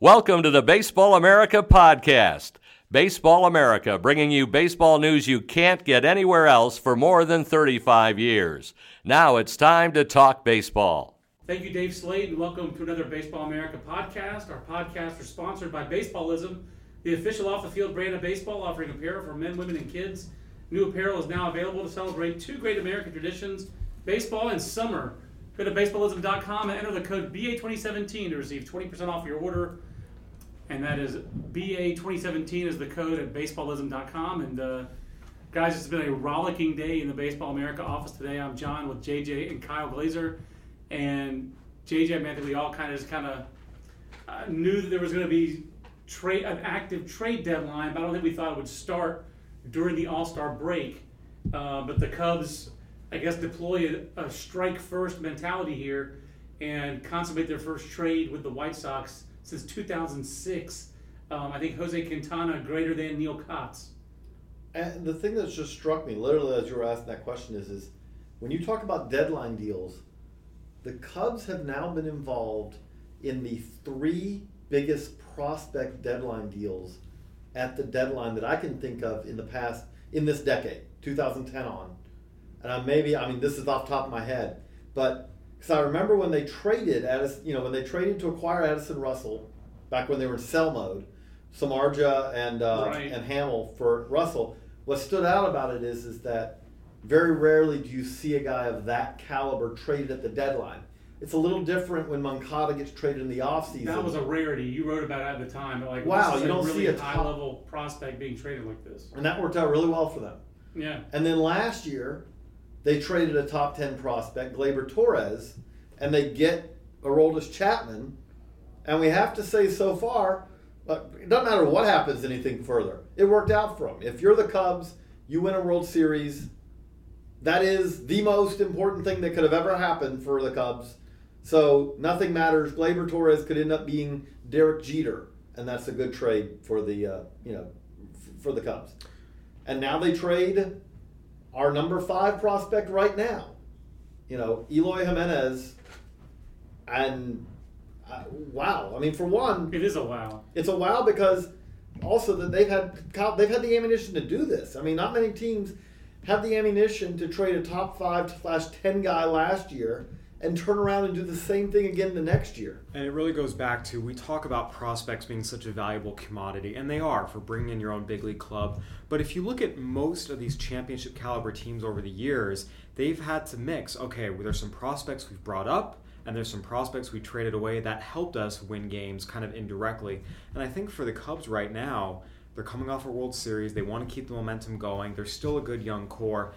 Welcome to the Baseball America podcast. Baseball America, bringing you baseball news you can't get anywhere else for more than 35 years. Now it's time to talk baseball. Thank you, Dave Slade, and welcome to another Baseball America podcast. Our podcast is sponsored by Baseballism, the official off the field brand of baseball, offering apparel for men, women, and kids. New apparel is now available to celebrate two great American traditions baseball and summer. Go to baseballism.com and enter the code BA2017 to receive 20% off your order. And that is BA2017 is the code at baseballism.com. And uh, guys, it's been a rollicking day in the Baseball America office today. I'm John with JJ and Kyle Glazer. And JJ, man, think we all kind of just kind of uh, knew that there was going to be trade an active trade deadline, but I don't think we thought it would start during the All Star break. Uh, but the Cubs, I guess, deploy a, a strike first mentality here and consummate their first trade with the White Sox since 2006. Um, I think Jose Quintana greater than Neil Kotz. And the thing that's just struck me, literally, as you were asking that question, is, is when you talk about deadline deals, the Cubs have now been involved in the three biggest prospect deadline deals at the deadline that I can think of in the past, in this decade, 2010 on. And I maybe, I mean, this is off top of my head, but because I remember when they traded Addison, you know, when they traded to acquire Addison Russell, back when they were in sell mode, Samardzija and uh, Right. and Hammel for Russell. What stood out about it is is that very rarely do you see a guy of that caliber traded at the deadline. It's a little different when Moncada gets traded in the offseason. That was a rarity. You wrote about it at the time. But like, Wow, you don't really see a high top- level prospect being traded like this. and that worked out really well for them. Yeah. And then last year, they traded a top 10 prospect, Gleyber Torres, and they get Aroldis Chapman. And we have to say so far, it doesn't matter what happens anything further. It worked out for them. If you're the Cubs, you win a World Series. That is the most important thing that could have ever happened for the Cubs. So nothing matters. Gleyber Torres could end up being Derek Jeter, and that's a good trade for the uh, you know for the Cubs. And now they trade our number five prospect right now. You know, Eloy Jimenez. And uh, wow, I mean, for one, It is a wow. it's a wow because also that they've had they've had the ammunition to do this. I mean, not many teams have the ammunition to trade a top five slash ten guy last year and turn around and do the same thing again the next year. And it really goes back to we talk about prospects being such a valuable commodity, and they are for bringing in your own big league club. But if you look at most of these championship caliber teams over the years, they've had to mix. Okay, well, there's some prospects we've brought up, and there's some prospects we traded away that helped us win games kind of indirectly. And I think for the Cubs right now, they're coming off a World Series. They want to keep the momentum going. They're still a good young core.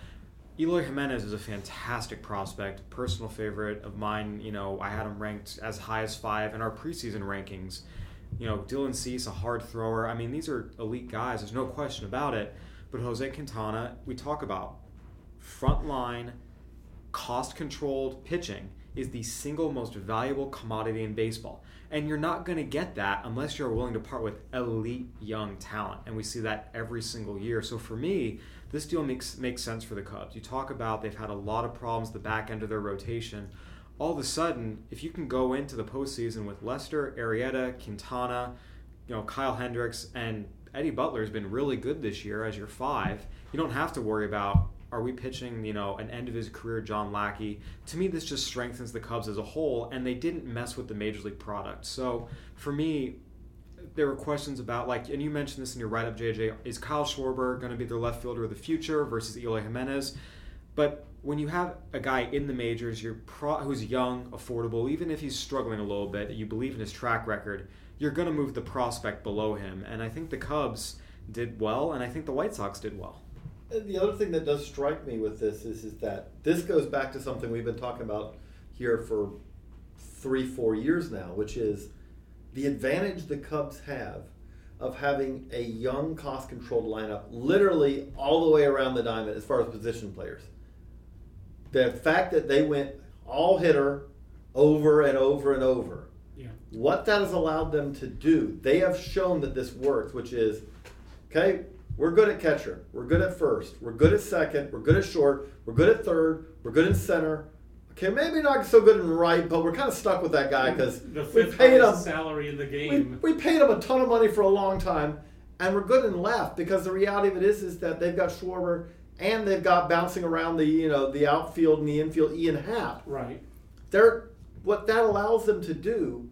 Eloy Jimenez is a fantastic prospect, personal favorite of mine. You know, I had him ranked as high as five in our preseason rankings. You know, Dylan Cease, a hard thrower. I mean, these are elite guys. There's no question about it. But Jose Quintana, we talk about front line, cost controlled pitching is the single most valuable commodity in baseball. And you're not going to get that unless you're willing to part with elite young talent. And we see that every single year. So for me, this deal makes makes sense for the Cubs. You talk about they've had a lot of problems the back end of their rotation. All of a sudden, if you can go into the postseason with Lester, Arrieta, Quintana, you know, Kyle Hendricks, and Eddie Butler has been really good this year as your five, you don't have to worry about are we pitching, you know, an end of his career John Lackey? To me, this just strengthens the Cubs as a whole, and they didn't mess with the major league product. So for me, there were questions about like, and you mentioned this in your write-up, JJ. Is Kyle Schwarber going to be their left fielder of the future versus Eloy Jimenez? But when you have a guy in the majors, you're pro, who's young, affordable, even if he's struggling a little bit, you believe in his track record, you're going to move the prospect below him. And I think the Cubs did well, and I think the White Sox did well. Uh, the other thing that does strike me with this is, is that this goes back to something we've been talking about here for three, four years now, which is the advantage the Cubs have of having a young, cost controlled lineup literally all the way around the diamond as far as position players. The fact that they went all hitter over and over and over, Yeah. what that has allowed them to do, they have shown that this works, which is okay, we're good at catcher, we're good at first, we're good at second, we're good at short, we're good at third, we're good in center. Okay, maybe not so good in right, but we're kind of stuck with that guy because we paid him salary in the we, game. we paid him a ton of money for a long time, and we're good in left because the reality of it is is that they've got Schwarber and they've got bouncing around the you know the outfield and the infield Ian Happ. right. They're what that allows them to do.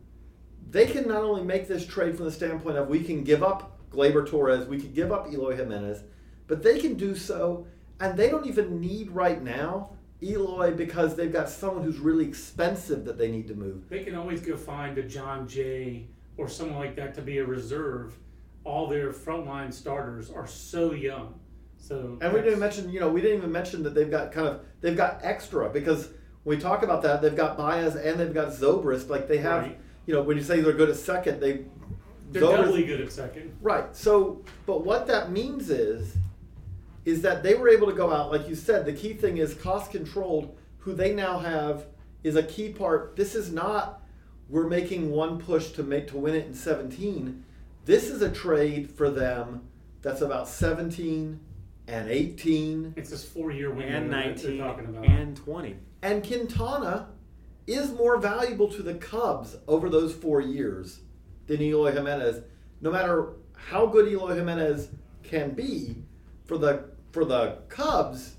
They can not only make this trade from the standpoint of we can give up Gleyber Torres, we can give up Eloy Jimenez, but they can do so, and they don't even need right now Eloy because they've got someone who's really expensive that they need to move. They can always go find a John Jay or someone like that to be a reserve. All their frontline starters are so young. So And we didn't mention, you know, we didn't even mention that they've got kind of they've got extra because when we talk about that, they've got Baez and they've got Zobrist. Like they have, Right. you know, when you say they're good at second, they they're Zobrist- doubly good at second. Right. So, but what that means is, is that they were able to go out, like you said. The key thing is cost controlled. Who they now have is a key part. This is not we're making one push to make to win it in 17. This is a trade for them that's about 17 and 18. It's this four-year window and that 19 talking about. and 20. And Quintana is more valuable to the Cubs over those four years than Eloy Jimenez. No matter how good Eloy Jimenez can be, for the for the Cubs,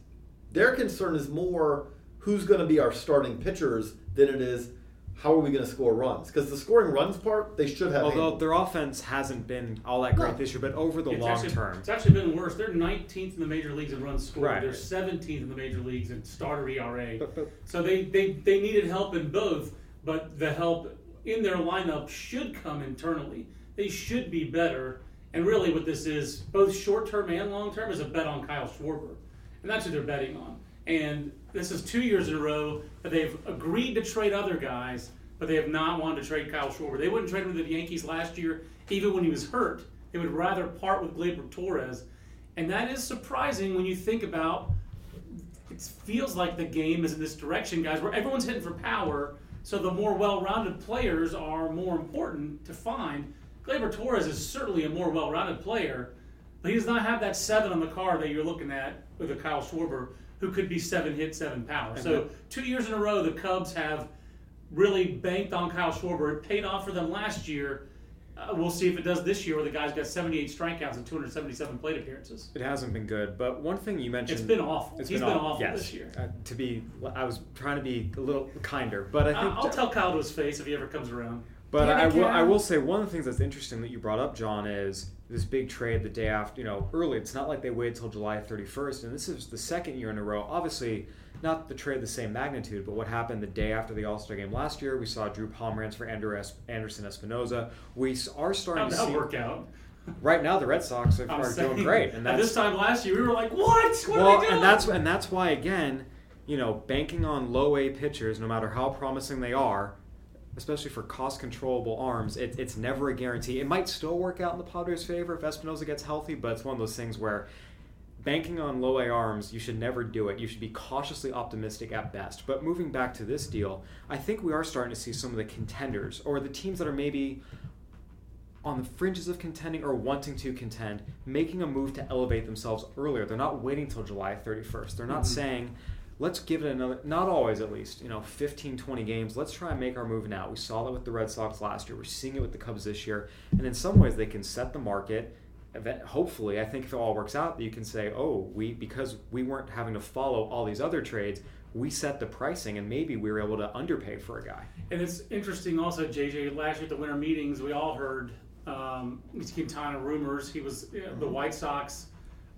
their concern is more who's going to be our starting pitchers than it is how are we going to score runs. Because the scoring runs part, they should have. Although handled. their offense hasn't been all that great No. this year, but over the It's long actually, term, It's actually been worse. They're 19th in the major leagues in runs scored. Right. They're 17th in the major leagues in starter ERA. But- but- so they, they, they needed help in both, but the help in their lineup should come internally. They should be better. And really, what this is, both short term and long term, is a bet on Kyle Schwarber. And that's who they're betting on. And this is two years in a row that they've agreed to trade other guys, but they have not wanted to trade Kyle Schwarber. They wouldn't trade him to the Yankees last year, even when he was hurt. They would rather part with Gleyber Torres. And that is surprising when you think about it feels like the game is in this direction, guys, where everyone's hitting for power. So the more well-rounded players are more important to find. Gleyber Torres is certainly a more well-rounded player, but he does not have that seven on the card that you're looking at with a Kyle Schwarber, who could be seven hit, seven power. So two years in a row, the Cubs have really banked on Kyle Schwarber. It paid off for them last year. Uh, we'll see if it does this year, where the guy's got 78 strikeouts and 277 plate appearances. it hasn't been good. But one thing you mentioned, It's been awful. It's He's been, been aw- awful yes. this year. Uh, to be, I was trying to be a little kinder, but I think I'll tell Kyle to his face if he ever comes around. But I will, I will say one of the things that's interesting that you brought up, John, is this big trade the day after, you know, early. It's not like they waited till July 31st, and this is the second year in a row. Obviously, not the trade the same magnitude, but what happened the day after the All Star game last year, we saw Drew Pomeranz for Anderson Espinoza. We are starting How'd to see work out? right now the Red Sox are, are doing great, and at that's this time last year, we were like, "What? What well, are they doing?" and that's and that's why again, you know, banking on low A pitchers, no matter how promising they are, especially for cost controllable arms, it, it's never a guarantee. It might still work out in the Padres' favor if Espinoza gets healthy, but it's one of those things where banking on low A arms, you should never do it. You should be cautiously optimistic at best. But moving back to this deal, I think we are starting to see some of the contenders or the teams that are maybe on the fringes of contending or wanting to contend, making a move to elevate themselves earlier. They're not waiting till July 31st. They're not mm-hmm. saying, let's give it another, not always at least, you know, 15, 20 games. Let's try and make our move now. We saw that with the Red Sox last year. We're seeing it with the Cubs this year. And in some ways, they can set the market. Hopefully, I think if it all works out, you can say, oh, we because we weren't having to follow all these other trades, we set the pricing and maybe we were able to underpay for a guy. And it's interesting also, JJ. Last year at the winter meetings, we all heard um, Quintana rumors. He was you know, the White Sox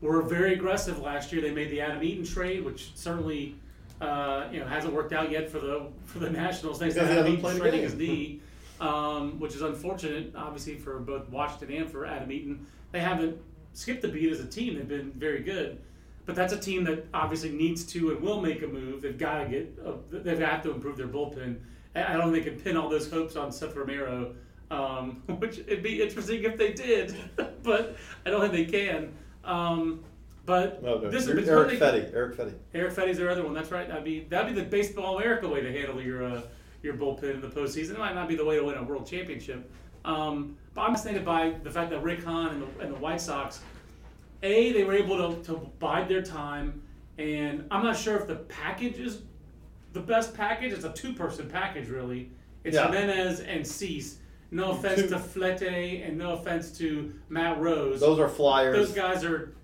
were very aggressive last year. They made the Adam Eaton trade, which certainly uh, you know hasn't worked out yet for the for the Nationals. Thanks to Adam Eaton trading his knee, um, which is unfortunate, obviously for both Washington and for Adam Eaton. They haven't skipped a beat as a team. They've been very good. But that's a team that obviously needs to and will make a move. They've got to get, uh, they've got to improve their bullpen. I I don't think they can pin all those hopes on Seth Romero um, which it'd be interesting if they did, but I don't think they can. Um, but No, no. this is Erick Fedde. Erick Fedde. Erick Fedde's their other one. That's right. That'd be that'd be the baseball America way to handle your uh, your bullpen in the postseason. It might not be the way to win a world championship. Um, but I'm fascinated by the fact that Rick Hahn and the, and the White Sox, a they were able to, to bide their time, and I'm not sure if the package is the best package. It's a two person package really. It's Yeah. Jimenez and Cease. No offense to Flete and no offense to Matt Rose. Those are flyers. Those guys are.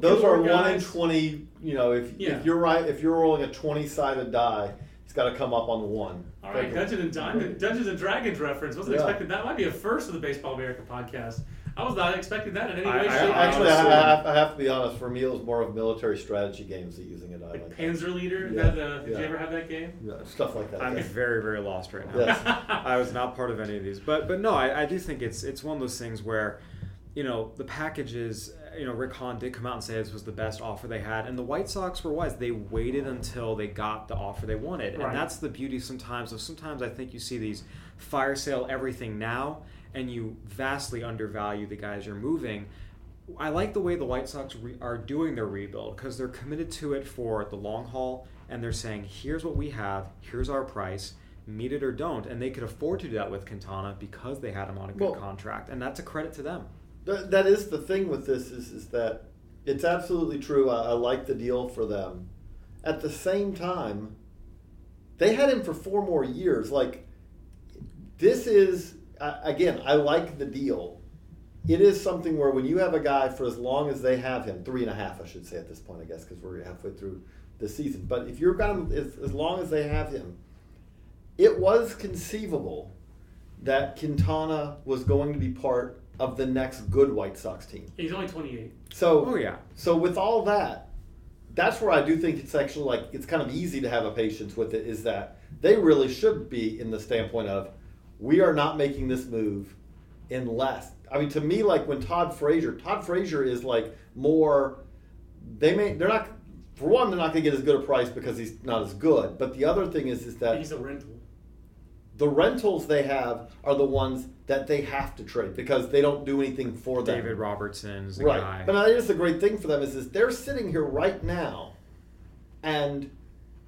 Those are killer one in twenty. You know, if Yeah. if you're right, if you're rolling a twenty-sided die, it's got to come up on the one. All right, Dungeons and Diamond, Dungeons and Dragons reference. Wasn't Yeah. expecting that. Might be a first of the Baseball America podcast. I was not expecting that in any I- way, I- shape, or Actually, form. I, I, have, I have to be honest. For me, it was more of military strategy games that using it. I like like Panzer Leader. Yeah, That, uh, did yeah. you ever have that game? yeah, stuff like that. I'm yeah. very, very lost right now. Yes. I was not part of any of these, but but no, I, I do think it's it's one of those things where, you know, the packages. You know, Rick Hahn did come out and say this was the best offer they had, and the White Sox were wise. They waited until they got the offer they wanted, Right. and that's the beauty sometimes of sometimes I think you see these fire sale everything now, and you vastly undervalue the guys you're moving. I like the way the White Sox re- are doing their rebuild because they're committed to it for the long haul, and they're saying, "Here's what we have. Here's our price. Meet it or don't." And they could afford to do that with Quintana because they had him on a good Well- contract, and that's a credit to them. That, that is the thing with this is, is that it's absolutely true. I, I like the deal for them. At the same time, they had him for four more years. Like this is again, I like the deal. It is something where when you have a guy for as long as they have him, three and a half, I should say at this point, I guess, because we're halfway through the season. But if you've got him as, as long as they have him, it was conceivable that Quintana was going to be part of the next good White Sox team. He's only 28. So, Oh yeah, so with all that, that's where I do think it's actually like it's kind of easy to have a patience with it. Is that they really should be in the standpoint of we are not making this move unless I mean to me like when Todd Frazier, Todd Frazier is like more. They may they're not for one they're not going to get as good a price because he's not as good. But the other thing is is that He's a rental. the rentals they have are the ones that they have to trade because they don't do anything for them. David Robertson's the right. guy. But I guess the great thing for them is, is they're sitting here right now, and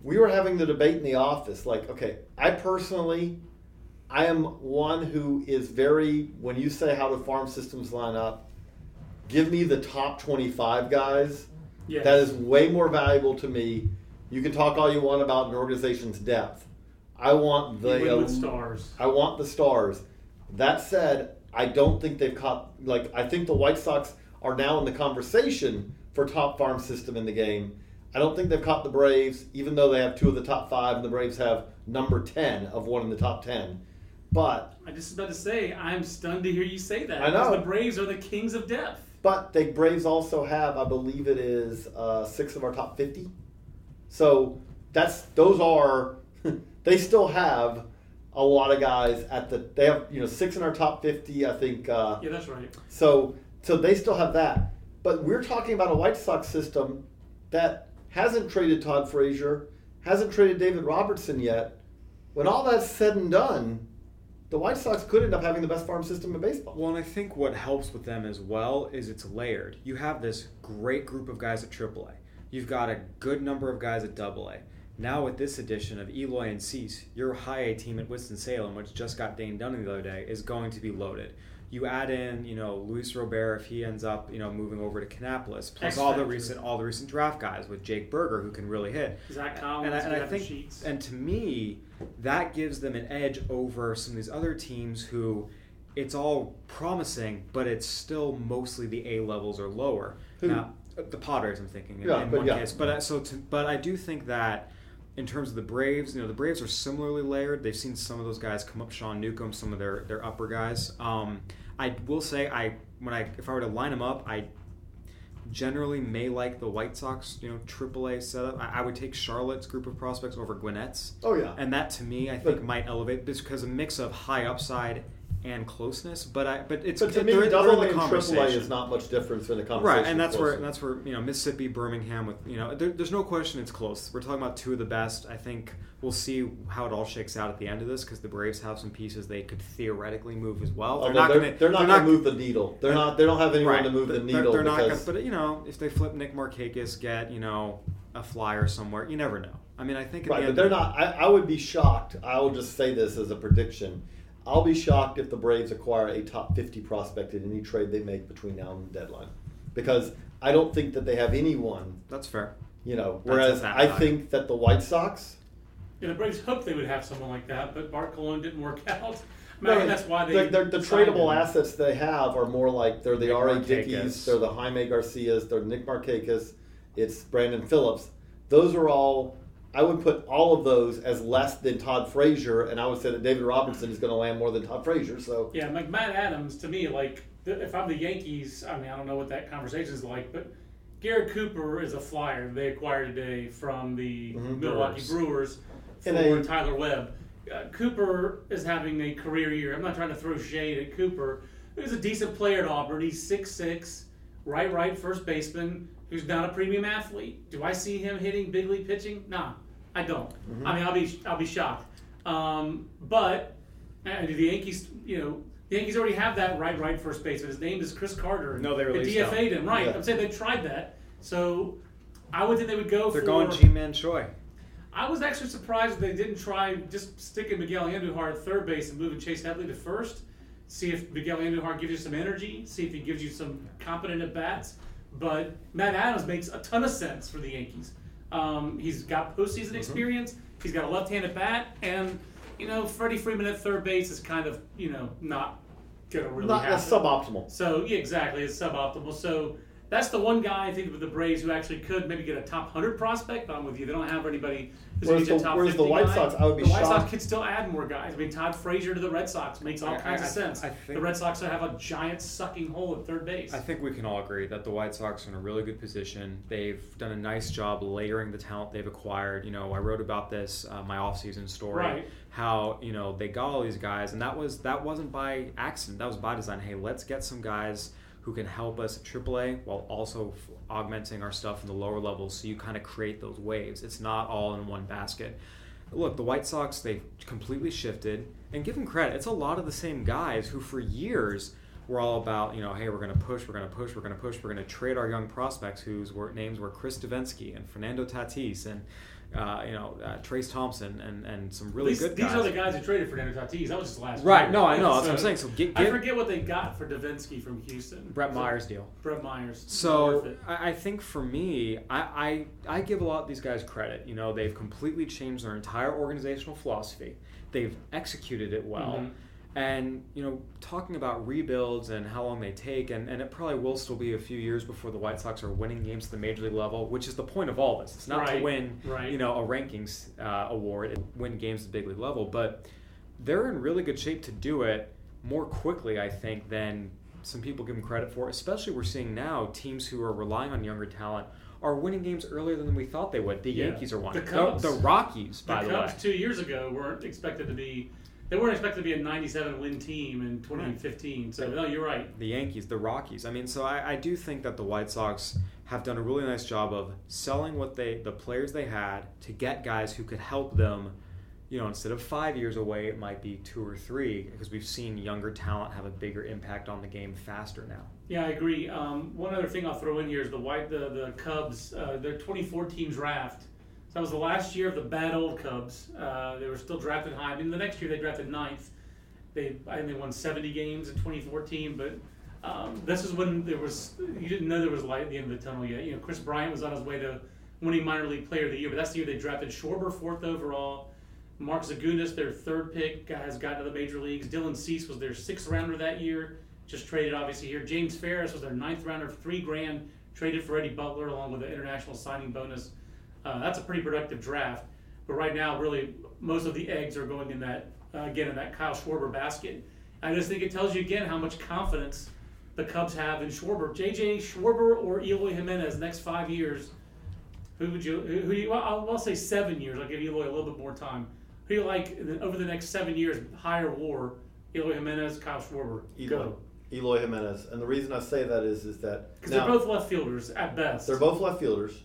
we were having the debate in the office. Like, okay, I personally, I am one who is very when you say how the farm systems line up, give me the top twenty-five guys. Yes. That is way more valuable to me. You can talk all you want about an organization's depth. I want He the with um, stars. I want the stars. That said, I don't think they've caught like I think the White Sox are now in the conversation for top farm system in the game. I don't think they've caught the Braves, even though they have two of the top five, and the Braves have number ten of one in the top ten. But I just about to say, I'm stunned to hear you say that. I know. The Braves are the kings of depth. but the Braves also have, I believe it is uh, six of our top fifty. So that's those are they still have a lot of guys at the they have you know six in our top fifty. I think. Uh, Yeah, that's right. So so they still have that. But we're talking about a White Sox system that hasn't traded Todd Frazier, hasn't traded David Robertson yet. When all that's said and done, the White Sox could end up having the best farm system in baseball. Well, and I think what helps with them as well is it's layered. You have this great group of guys at AAA. You've got a good number of guys at AA. Now with this addition of Eloy and Cease, your high A team at Winston-Salem, which just got Dane Dunning the other day, is going to be loaded. You add in, you know, Luis Robert if he ends up, you know, moving over to Kannapolis, plus X all the recent all the recent draft guys with Jake Burger who can really hit. Zach Collins, and I, and I think, Sheets. and to me, that gives them an edge over some of these other teams who it's all promising, but it's still mostly the A levels or lower. Who? Now, uh, the Potters, I'm thinking in, Yeah, in but one yeah. case, but uh, so to, but I do think that in terms of the Braves, you know, the Braves are similarly layered. They've seen some of those guys come up, Sean Newcomb, some of their their upper guys. Um, I will say, I when I if I were to line them up, I generally may like the White Sox, you know, AAA setup. I, I would take Charlotte's group of prospects over Gwinnett's. Oh yeah. And that to me, I think But- might elevate this because a mix of high upside and closeness. But I but it's But to me, they're- they're double in the and triple A conversation. is not much difference in the conversation. Right, and that's where closer. that's where you know Mississippi, Birmingham, with you know, there, there's no question it's close. We're talking about two of the best. I think we'll see how it all shakes out at the end of this because the Braves have some pieces they could theoretically move as well. They're, they're not going to move the needle. They're not. They don't have anyone right, to move the they're- needle They're, not gonna, but you know, if they flip Nick Markakis, get you know a flyer somewhere, you never know. I mean, I think right. the But they're not. I, I would be shocked. I will just say this as a prediction. I'll be shocked if the Braves acquire a top 50 prospect in any trade they make between now and the deadline, because I don't think that they have anyone. That's fair. You know, whereas I high. think that the White Sox. Yeah, the Braves hoped they would have someone like that, but Bartolo Colon didn't work out. I mean, No, I that's why they. the, the, the tradable him. assets they have are more like they're the R.A. Markakis. Dickies, they're the Jaime Garcias, they're Nick Markakis, it's Brandon Phillips. Those are all. I would put all of those as less than Todd Frazier, and I would say that David Robinson is going to land more than Todd Frazier. So Yeah, like Matt Adams, to me, like if I'm the Yankees, I mean, I don't know what that conversation is like, but Garrett Cooper is a flyer they acquired today from the Milwaukee Brewers for And they- Tyler Webb. Uh, Cooper is having a career year. I'm not trying to throw shade at Cooper. He's a decent player at Auburn. He's 6'6", right, right, first baseman, who's not a premium athlete. Do I see him hitting big league pitching? Nah, I don't. I mean, I'll be I'll be shocked. Um, but and the Yankees, you know, the Yankees already have that right, right first baseman. His name is Chris Carter. No, they They released DFA'd him. him. Right. Yeah. I'm saying they tried that. So I would think they would go They're for. going Ji-Man Choi. I was actually surprised they didn't try just sticking Miguel Andujar at third base and moving Chase Headley to first. See if Miguel Andujar gives you some energy. See if he gives you some competent at bats. But Matt Adams makes a ton of sense for the Yankees. Um, he's got postseason Mm-hmm. experience. He's got a left-handed bat, and you know Freddie Freeman at third base is kind of you know not gonna really not happen. as suboptimal. So yeah, exactly, it's suboptimal. So that's the one guy I think with the Braves who actually could maybe get a top hundred prospect. But I'm with you; they don't have anybody Whereas the- top whereas the White guy. Sox, I would be the White Sox could still add more guys. I mean, Todd Frazier to the Red Sox makes all I- kinds I- of sense. I think- the Red Sox have a giant sucking hole at third base. I think we can all agree that the White Sox are in a really good position. They've done a nice job layering the talent they've acquired. You know, I wrote about this uh, my off-season story. Right. How you know they got all these guys, and that was that wasn't by accident. That was by design. Hey, let's get some guys who can help us at AAA while also augmenting our stuff in the lower levels. So you kind of create those waves. It's not all in one basket. Look, the White Sox, they've completely shifted. And give them credit, it's a lot of the same guys who, for years, were all about, you know, hey, we're going to push, we're going to push, we're going to push, we're going to trade our young prospects whose names were Chris Devenski and Fernando Tatis and, uh, you know, uh, Trayce Thompson and, and some really these, good these are the guys who traded for Fernando Tatis. That was just last Right, year. no, I know, that's what I'm saying. So get- I forget what they got for Devenski from Houston. Brett Myers deal. Brett Myers. So. I, I think for me, I, I I give a lot of these guys credit. You know, they've completely changed their entire organizational philosophy. They've executed it well. Mhm. And you know, talking about rebuilds and how long they take, and, and it probably will still be a few years before the White Sox are winning games at the major league level, which is the point of all this. It's not to win, right. you know, a rankings uh, award and win games at the big league level, but they're in really good shape to do it more quickly, I think, than some people give them credit for. Especially, we're seeing now teams who are relying on younger talent are winning games earlier than we thought they would. The Yeah. Yankees are The winning. The, Cubs. the Rockies, The by the, Cubs way. two years ago weren't expected to be. They weren't expected to be a 97 win team in 2015. So no, you're right. the Yankees, the Rockies. I mean, so I, I do think that the White Sox have done a really nice job of selling what they, the players they had, to get guys who could help them. You know, instead of five years away, it might be two or three because we've seen younger talent have a bigger impact on the game faster now. Yeah, I agree. Um, one other thing I'll throw in here is the white the the Cubs uh, their 2014 draft. That was the last year of the bad old Cubs. Uh, they were still drafted high. I mean, the next year they drafted ninth. They I they won 70 games in 2014, but. Um, this is when there was you didn't know there was light at the end of the tunnel yet. You know, Kris Bryant was on his way to winning minor league player of the year, but that's the year they drafted Schwarber fourth overall. Mark Zagunis, their third pick, has gotten to the major leagues. Dylan Cease was their sixth rounder that year, just traded obviously here. James Farris was their ninth rounder, three grand, traded for Eddie Butler along with an international signing bonus. Uh, that's a pretty productive draft. But right now, really, most of the eggs are going in that uh, again in that Kyle Schwarber basket. I just think it tells you again how much confidence the Cubs have in Schwarber. JJ Schwarber or Eloy Jimenez next five years. Who would you? Who do you? Well, I'll, I'll say seven years. I'll give Eloy a little bit more time. Who you like over the next seven years, Higher WAR. Eloy Jimenez, Kyle Schwarber. Eloy, Go. Eloy Jimenez, and the reason I say that is is that Because they're both left fielders at best. they're both left fielders.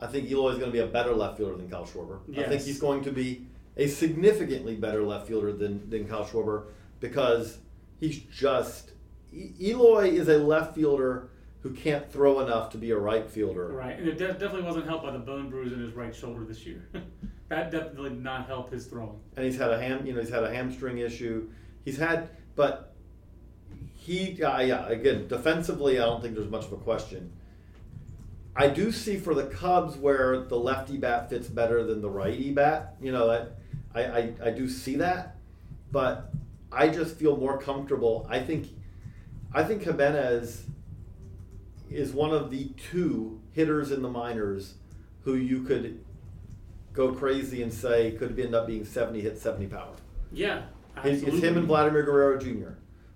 I think Eloy is going to be a better left fielder than Kyle Schwarber. I think he's going to be a significantly better left fielder than, than Kyle Schwarber because he's just Eloy is a left fielder who can't throw enough to be a right fielder. Right, and it de- definitely wasn't helped by the bone bruise in his right shoulder this year. that definitely did not help his throwing. and he's had a ham, you know, he's had a hamstring issue. He's had, but he, uh, yeah, again, defensively, I don't think there's much of a question. I do see for the Cubs where the lefty bat fits better than the righty bat. You know, I, I, I do see that, but I just feel more comfortable. I think, I think Jimenez is one of the two hitters in the minors who you could go crazy and say could end up being 70 hit 70 power. Yeah, It's, absolutely. it's him and Vladimir Guerrero Jr.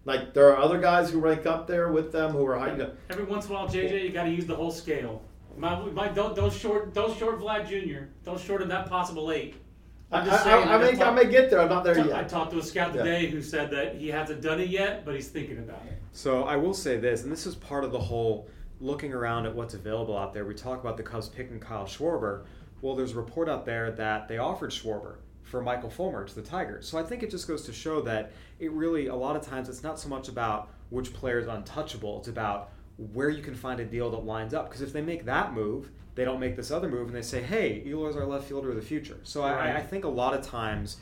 Like there are other guys who rank up there with them who are high. Every once in a while, JJ, you got to use the whole scale. My, my, don't, don't short, don't short Vlad Jr. Don't short him that possible eight. I, I'm just I, saying. I, I may, just I may get there. I'm not there yet. I talked to a scout Yeah. today who said that he hasn't done it yet, but he's thinking about it. So I will say this, and this is part of the whole looking around at what's available out there. We talk about the Cubs picking Kyle Schwarber. Well, there's a report out there that they offered Schwarber for Michael Fulmer to the Tigers. So I think it just goes to show that it really, a lot of times, it's not so much about which player is untouchable. It's about where you can find a deal that lines up. Because if they make that move, they don't make this other move, and they say, "Hey, Eloy's our left fielder of the future." So Right. I, I think a lot of times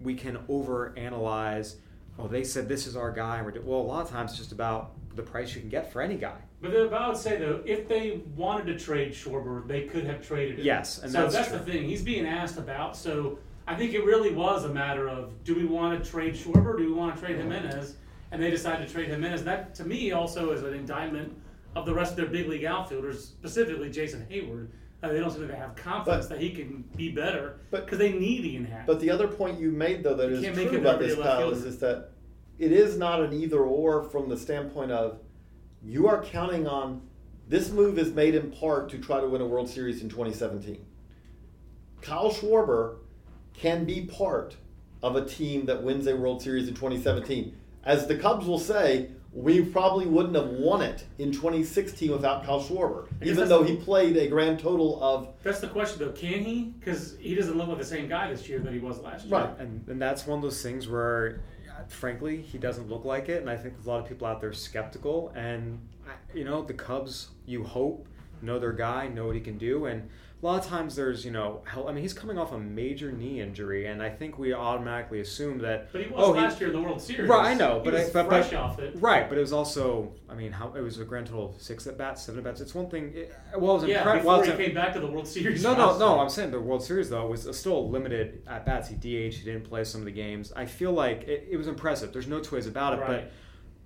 we can overanalyze. Oh, they said this is our guy. Well, a lot of times it's just about the price you can get for any guy. But, I would say though, if they wanted to trade Schwarber, they could have traded him. Yes, and so that's that's the thing. He's being asked about. So I think it really was a matter of do we want to trade Schwarber? Do we want to trade Jimenez? And they decided to trade Jimenez. That to me also is an indictment of the rest of their big league outfielders, specifically Jason Heyward. Uh, they don't seem to have confidence But- that he can be better but- because they need Ian Happ. But the other point you made, though, that You is true about this, Kyle, is, is that it is not an either or from the standpoint of you are counting on this move is made in part to try to win a World Series in 2017. Kyle Schwarber can be part of a team that wins a World Series in 2017. As the Cubs will say, we probably wouldn't have won it in 2016 without Kyle Schwarber, even though the- he played a grand total of that's the question though. Can he? Because he doesn't look like the same guy this year that he was last year. Right. And, and that's one of those things where, uh, frankly, he doesn't look like it. And I think there's a lot of people out there skeptical. And, you know, the Cubs, you hope, know their guy, know what he can do. And a lot of times there's, you know, hell, I mean, he's coming off a major knee injury. And I think we automatically assume that. But he was oh, last year in the World Series. Right, I know, He but I, but, fresh but off it. right, but it was also, I mean, how it was a grand total of six at bats, seven at bats. It's one thing. It, well, it was Yeah, impre- before well, he came back to the World Series. no, no, no. I'm saying the World Series though was still limited at bats. He DH. He didn't play some of the games. I feel like it, it was impressive. There's no two ways about it. Right. But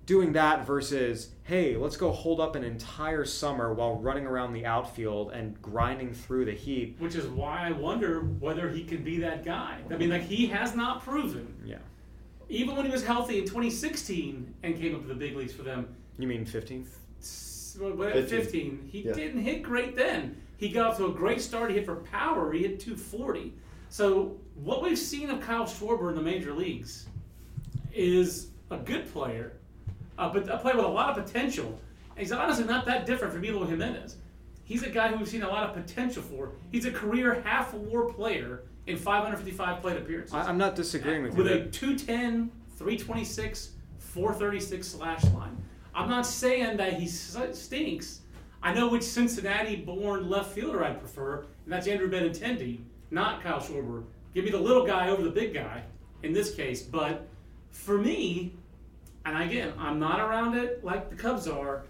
doing that versus hey, let's go hold up an entire summer while running around the outfield and grinding through the heat. Which is why I wonder whether he can be that guy. I mean, like he has not proven, Yeah. even when he was healthy in 2016 and came up to the big leagues for them. You mean 15? s- 15. 15, he Yeah. didn't hit great then. He got off to a great start. He hit for power. He hit 240. So what we've seen of Kyle Schwarber in the major leagues is a good player, uh, but a player with a lot of potential. And he's honestly not that different from Eloy Jimenez. He's a guy who we've seen a lot of potential for. He's a career half WAR player in 555 plate appearances I, I'm not disagreeing with you. with a 210, 326, 436 slash line. I'm not saying that he stinks. I know which Cincinnati-born left fielder I'd prefer, and that's Andrew Benintendi, not Kyle Schwarber. Give me the little guy over the big guy in this case. But for me, and again, I'm not around it like the Cubs are.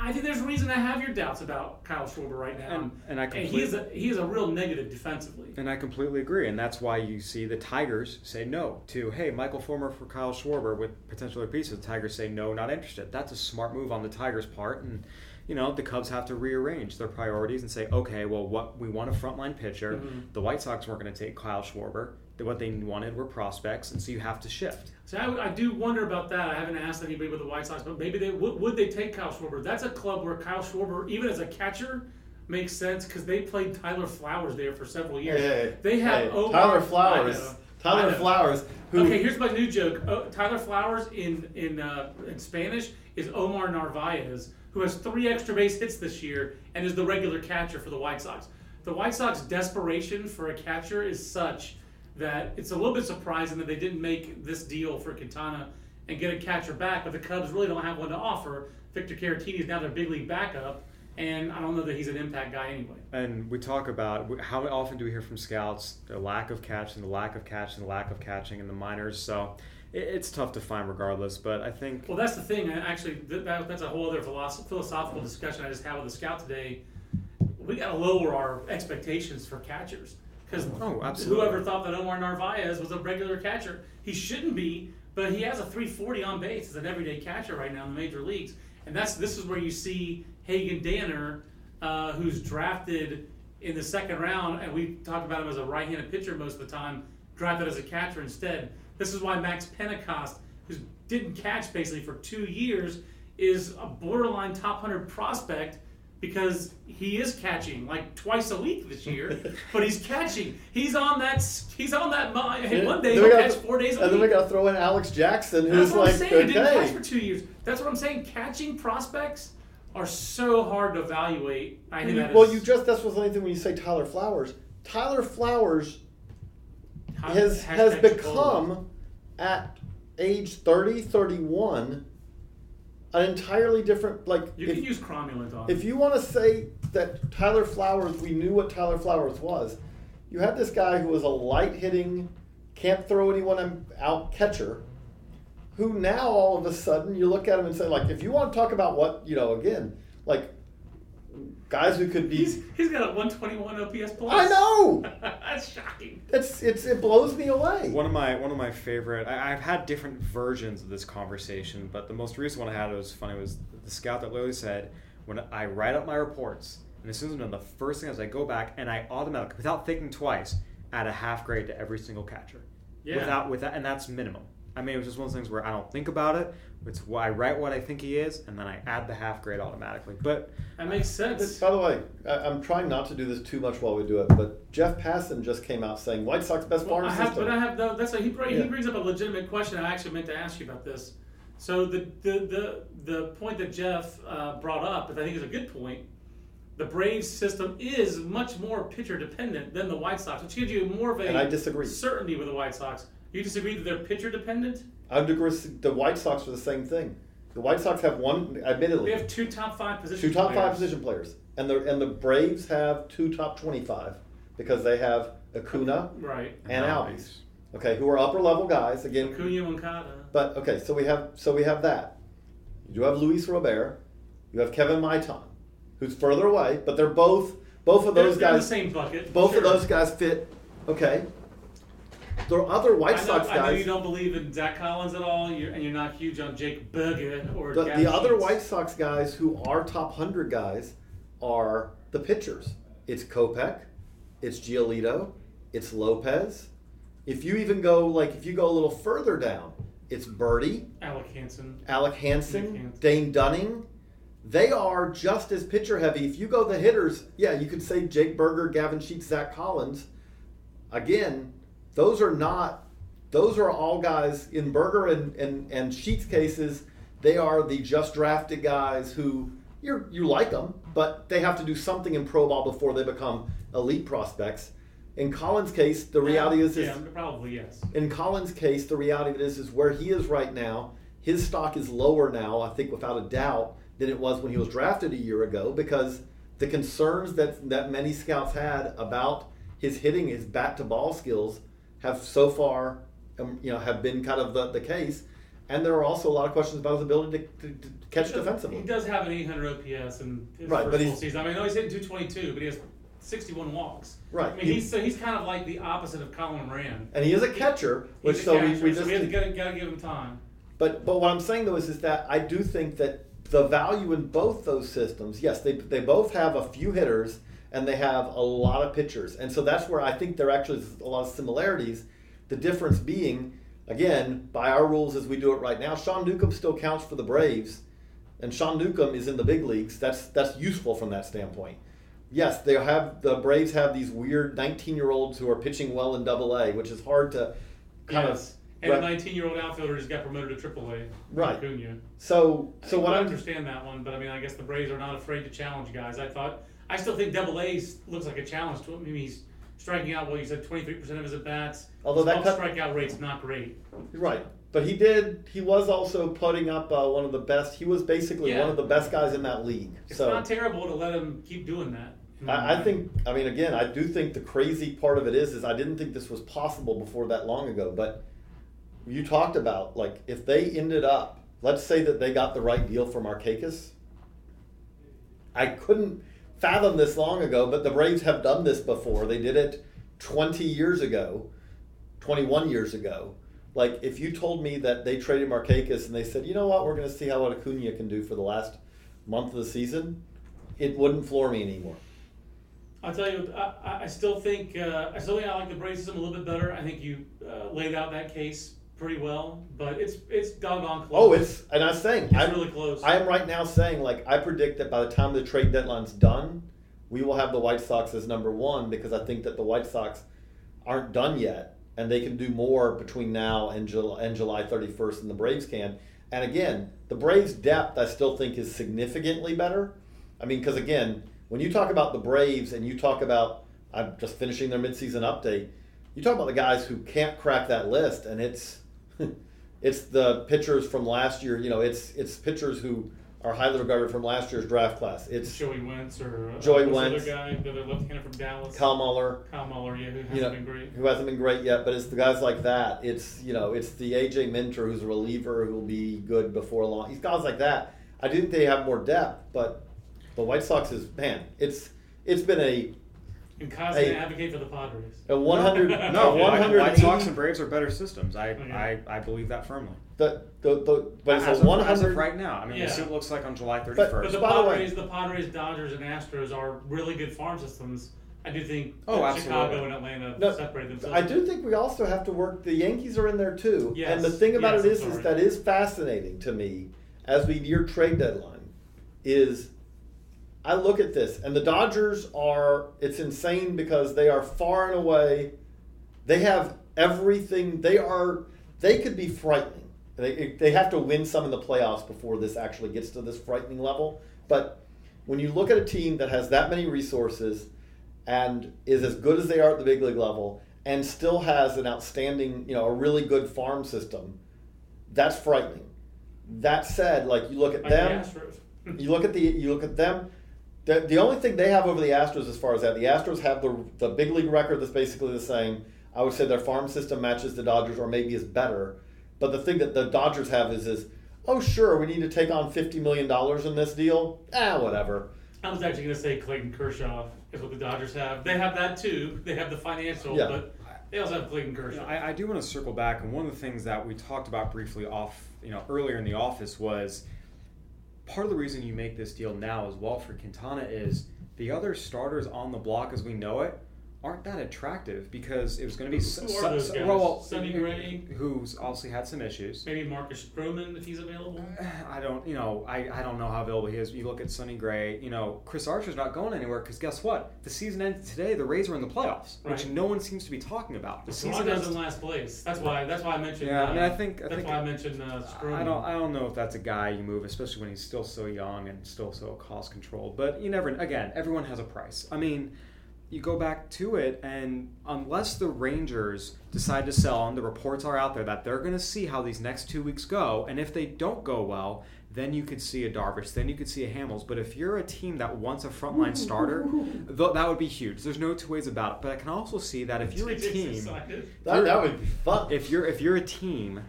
I think there's a reason to have your doubts about Kyle Schwarber right now, And- and I he is a he is a real negative defensively. And I completely agree, and that's why you see the Tigers say no to hey Michael Fulmer for Kyle Schwarber with potential other pieces. The Tigers say no, not interested. That's a smart move on the Tigers' part, and you know the Cubs have to rearrange their priorities and say okay, well what we want a frontline pitcher. Mm-hmm. The White Sox weren't going to take Kyle Schwarber. What they wanted were prospects, and so you have to shift. So I, I do wonder about that. I haven't asked anybody with the White Sox, but maybe they would, would they take Kyle Schwarber? That's a club where Kyle Schwarber, even as a catcher, makes sense because they played Tyler Flowers there for several years. Hey, hey, they have hey, Omar- Tyler Flowers. know, Tyler. Flowers. who Okay, here's my new joke. Oh, Tyler Flowers in in uh, in Spanish is Omar Narvaez, who has three extra base hits this year and is the regular catcher for the White Sox. The White Sox desperation for a catcher is such that it's a little bit surprising that they didn't make this deal for Quintana and get a catcher back, but the Cubs really don't have one to offer. Victor Caratini is now their big league backup, and I don't know that he's an impact guy anyway. And we talk about how often do we hear from scouts the lack of catching, the lack of catching, the lack of catching in the minors. So it's tough to find regardless. But I think Well, that's the thing. Actually, that, that's a whole other philosophical discussion I just had with a scout today. We got to lower our expectations for catchers because Oh, absolutely. whoever thought that Omar Narvaez was a regular catcher, he shouldn't be. But he has a 340 on base as an everyday catcher right now in the major leagues, and that's this is where you see Hagen Danner, uh, who's drafted in the second round, and we talked about him as a right-handed pitcher most of the time, drafted as a catcher instead. This is why Max Pentecost, who didn't catch basically for two years, is a borderline top 100 prospect because he is catching like twice a week this year, but he's catching. He's on that. He's on that. Hey, one day he'll gotta- four days a and then we got to throw in Alex Jackson, That's who's what like I'm saying. He didn't catch for two years. That's what I'm saying. Catching prospects are so hard to evaluate. I think Well, is- you just that's what's the only thing when you say Tyler Flowers. Tyler Flowers ha- has has become at age 30, 31 an entirely different like You if, can use cromulent on. if you want to say that Tyler Flowers, we knew what Tyler Flowers was. You had this guy who was a light hitting, can't throw anyone out catcher, who now all of a sudden you look at him and say, like, if you want to talk about what, you know, again, like guys who could be. He's he's got a 121 OPS plus. I know! That's shocking. It's, it's, it blows me away. One of my one of my favorite. I, I've had different versions of this conversation, but the most recent one I had that was funny was the scout that literally said, "When I write up my reports, and as soon as I'm done, the first thing is I go back and I automatically, without thinking twice, add a half grade to every single catcher. Yeah. Without without, and that's minimum. I mean, it was just one of those things where I don't think about it. It's what I write what I think he is, and then I add the half grade automatically. But That makes sense. By the way, I, I'm trying not to do this too much while we do it, but Jeff Passan just came out saying White Sox best Well, farm I have, system. but I have no. That's a, he, br- Yeah. he brings up a legitimate question. I actually meant to ask you about this. So the the the, the point that Jeff uh, brought up, that I think is a good point. The Braves system is much more pitcher dependent than the White Sox, which gives you more of a And I disagree. certainty with the White Sox. You disagree that they're pitcher dependent? I would agree. The White Sox are the same thing. The White Sox have one, admittedly, We have two top five position. two top five players. position players, and the and the Braves have two top twenty-five because they have Acuna Right. and Albies, okay, who are upper level guys again. Acuna and Moncada. But okay, so we have so we have that. You do have Luis Robert, you have Kevin Maitan, who's further away, but they're both both of They're, those they're in the same bucket. Both sure. of those guys fit. Okay. There are other White know, Sox I know you don't believe in Zach Collins at all, you're, and you're not huge on Jake Burger or The, the other White Sox guys who are top hundred guys are the pitchers. It's Kopech, it's Giolito, it's Lopez. If you even go like if you go a little further down, it's Burdi, Alec Hansen. Alec Hansen. Dane Dunning. They are just as pitcher heavy. If you go the hitters, yeah, you could say Jake Burger, Gavin Sheets, Zach Collins. Again, those are not. Those are all guys in Burger and, and, and Sheets cases. They are the just drafted guys who you you like them, but they have to do something in pro ball before they become elite prospects. In Collins' case, the reality is, is yeah, probably yes. in Collins' case, the reality of it is, is where he is right now. His stock is lower now, I think, without a doubt, than it was when he was drafted a year ago, because the concerns that that many scouts had about his hitting, his bat to ball skills, have so far, um, you know, have been kind of the, the case. And there are also a lot of questions about his ability to, to, to catch He does- defensively. He does have an 800 OPS in his Right, first full season. I mean, I know he's hitting 222, but he has 61 walks. Right. I mean, he's so he's kind of like the opposite of Colin Moran. And he is a catcher, which so catcher, we, we so just we gotta, gotta give him time. But but what I'm saying though is, is that I do think that the value in both those systems, yes, they they both have a few hitters and they have a lot of pitchers, and so that's where I think there actually is a lot of similarities. The difference being, again, by our rules as we do it right now, Sean Newcomb still counts for the Braves, and Sean Newcomb is in the big leagues. That's that's useful from that standpoint. Yes, they have the Braves have these weird 19 year olds who are pitching well in Double A, which is hard to kind Yes. of And Right. a 19 year old outfielder just got promoted to AAA. Right. Acuna. So so what I understand that one, but I mean, I guess the Braves are not afraid to challenge guys. I thought, I still think Double A looks like a challenge to him. I mean, he's striking out. Well, you said 23% of his at bats. Although that His cut- strikeout rate's not great. right, but he did. He was also putting up uh, one of the best. He was basically Yeah. one of the best guys in that league. It's so not terrible to let him keep doing that. I, I think. I mean, again, I do think the crazy part of it is, is I didn't think this was possible before that long ago. But you talked about like if they ended up, let's say that they got the right deal for Markakis. I couldn't fathom this long ago, but the Braves have done this before. They did it 20 years ago, 21 years ago. Like if you told me that they traded Markakis and they said, you know what, we're going to see how what Acuna can do for the last month of the season, it wouldn't floor me anymore. I'll tell you, I, I- still think uh, I still think I like the Braves a little bit better. I think you uh, laid out that case pretty well, but it's it's doggone close. Oh, it's and I was saying It's I'm really close. I am right now saying like I predict that by the time the trade deadline's done, we will have the White Sox as number one because I think that the White Sox aren't done yet and they can do more between now and July, and July 31st than the Braves can. And again, the Braves' depth I still think is significantly better. I mean, because again, when you talk about the Braves and you talk about I'm just finishing their midseason update, you talk about the guys who can't crack that list, and it's it's the pitchers from last year. You know, it's it's pitchers who are highly regarded from last year's draft class. It's Joey Wentz or uh, Joey what's the other guy, the other left-hander from Dallas, Kyle Muller, Kyle Muller, yeah, who hasn't you know, been great. who hasn't been great yet, but it's the guys like that. It's you know, it's the AJ Minter who's a reliever who will be good before long. These guys like that. I do think they have more depth, but the White Sox is man. It's it's been a And constant Hey. advocate for the Padres. a 100 No, 100. White, 180 White Sox and Braves are better systems. I, Okay. I, I believe that firmly. the, the, the, but it's as, a of, 100 as of right now, I mean, Yeah. we'll see what it looks like on July 31st. But- But the By the way- Padres, the Padres, Dodgers, and Astros are really good farm systems. I do think Oh, absolutely. Chicago and Atlanta No, separate themselves. I do think we also have to work. The Yankees are in there too, Yes, and the thing about yes, it I'm is, is sorry. that is fascinating to me as we near trade deadline. Is I look at this, and the Dodgers are. It's insane because they are far and away. They have everything. They are. They could be frightening. They, they have to win some in the playoffs before this actually gets to this frightening level. But when you look at a team that has that many resources and is as good as they are at the big league level and still has an outstanding, you know, a really good farm system, that's frightening. That said, like you look at them, you look at the you look at them. The, the only thing they have over the Astros as far as that, the Astros have the the big league record that's basically the same. I would say their farm system matches the Dodgers or maybe is better. But the thing that the Dodgers have is is oh sure we need to take on fifty million dollars in this deal. Ah whatever. I was actually going to say Clayton Kershaw is what the Dodgers have. They have that too. They have the financial, Yeah. but they also have Clayton You Kershaw. know, I, I do want to circle back, and one of the things that we talked about briefly off, you know, earlier in the office was part of the reason you make this deal now as well for Quintana is the other starters on the block as we know it aren't that attractive because it was going to be Who are those guys? well, Sonny Gray? who's obviously had some issues. Maybe Marcus Stroman if he's available. I don't, you know, I, I don't know how available he is. You look at Sonny Gray, you know, Chris Archer's not going anywhere because guess what? The season ended today. The Rays are in the playoffs, which no one seems to be talking about. The season ends- in last place. That's why. That's why I mentioned. Yeah, I uh, mean, I think- I that's think- why I mentioned uh, Stroman. I don't. I don't know if that's a guy you move, especially when he's still so young and still so cost controlled. But you never. Again, everyone has a price. I mean, you go back to it, and unless the Rangers decide to sell, and the reports are out there that they're going to see how these next two weeks go, and if they don't go well, then you could see a Darvish, then you could see a Hamels. But if you're a team that wants a frontline starter, th- that would be huge. There's no two ways about it. But I can also see that if you're a team. That, that would be fun. if you're if you're a team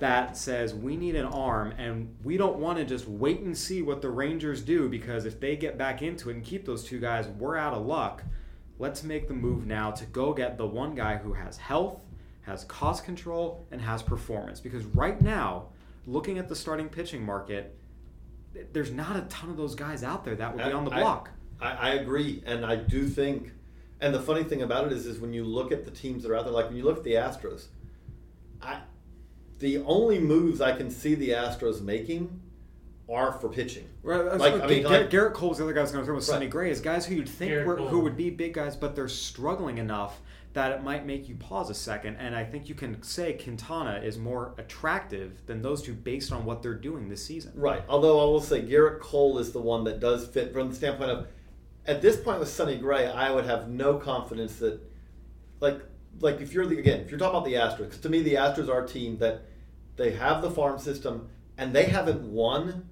that says we need an arm and we don't want to just wait and see what the Rangers do because if they get back into it and keep those two guys, we're out of luck. Let's make the move now to go get the one guy who has health, has cost control, and has performance. Because right now, looking at the starting pitching market, there's not a ton of those guys out there that would be on the block. I, I agree, and I do think. And the funny thing about it is, is when you look at the teams that are out there, like when you look at the Astros, I, the only moves I can see the Astros making are for pitching. Right, I was- Like, I mean, Gar- like- Gerrit Cole's the other guy I was going to throw with Right. Sonny Gray is guys who you'd think were, who would be big guys, but they're struggling enough that it might make you pause a second. And I think you can say Quintana is more attractive than those two based on what they're doing this season. Right. Although I will say Gerrit Cole is the one that does fit from the standpoint of at this point with Sonny Gray, I would have no confidence that like like if you're the again, if you're talking about the Astros, 'cause to me the Astros are a team that they have the farm system and they haven't won.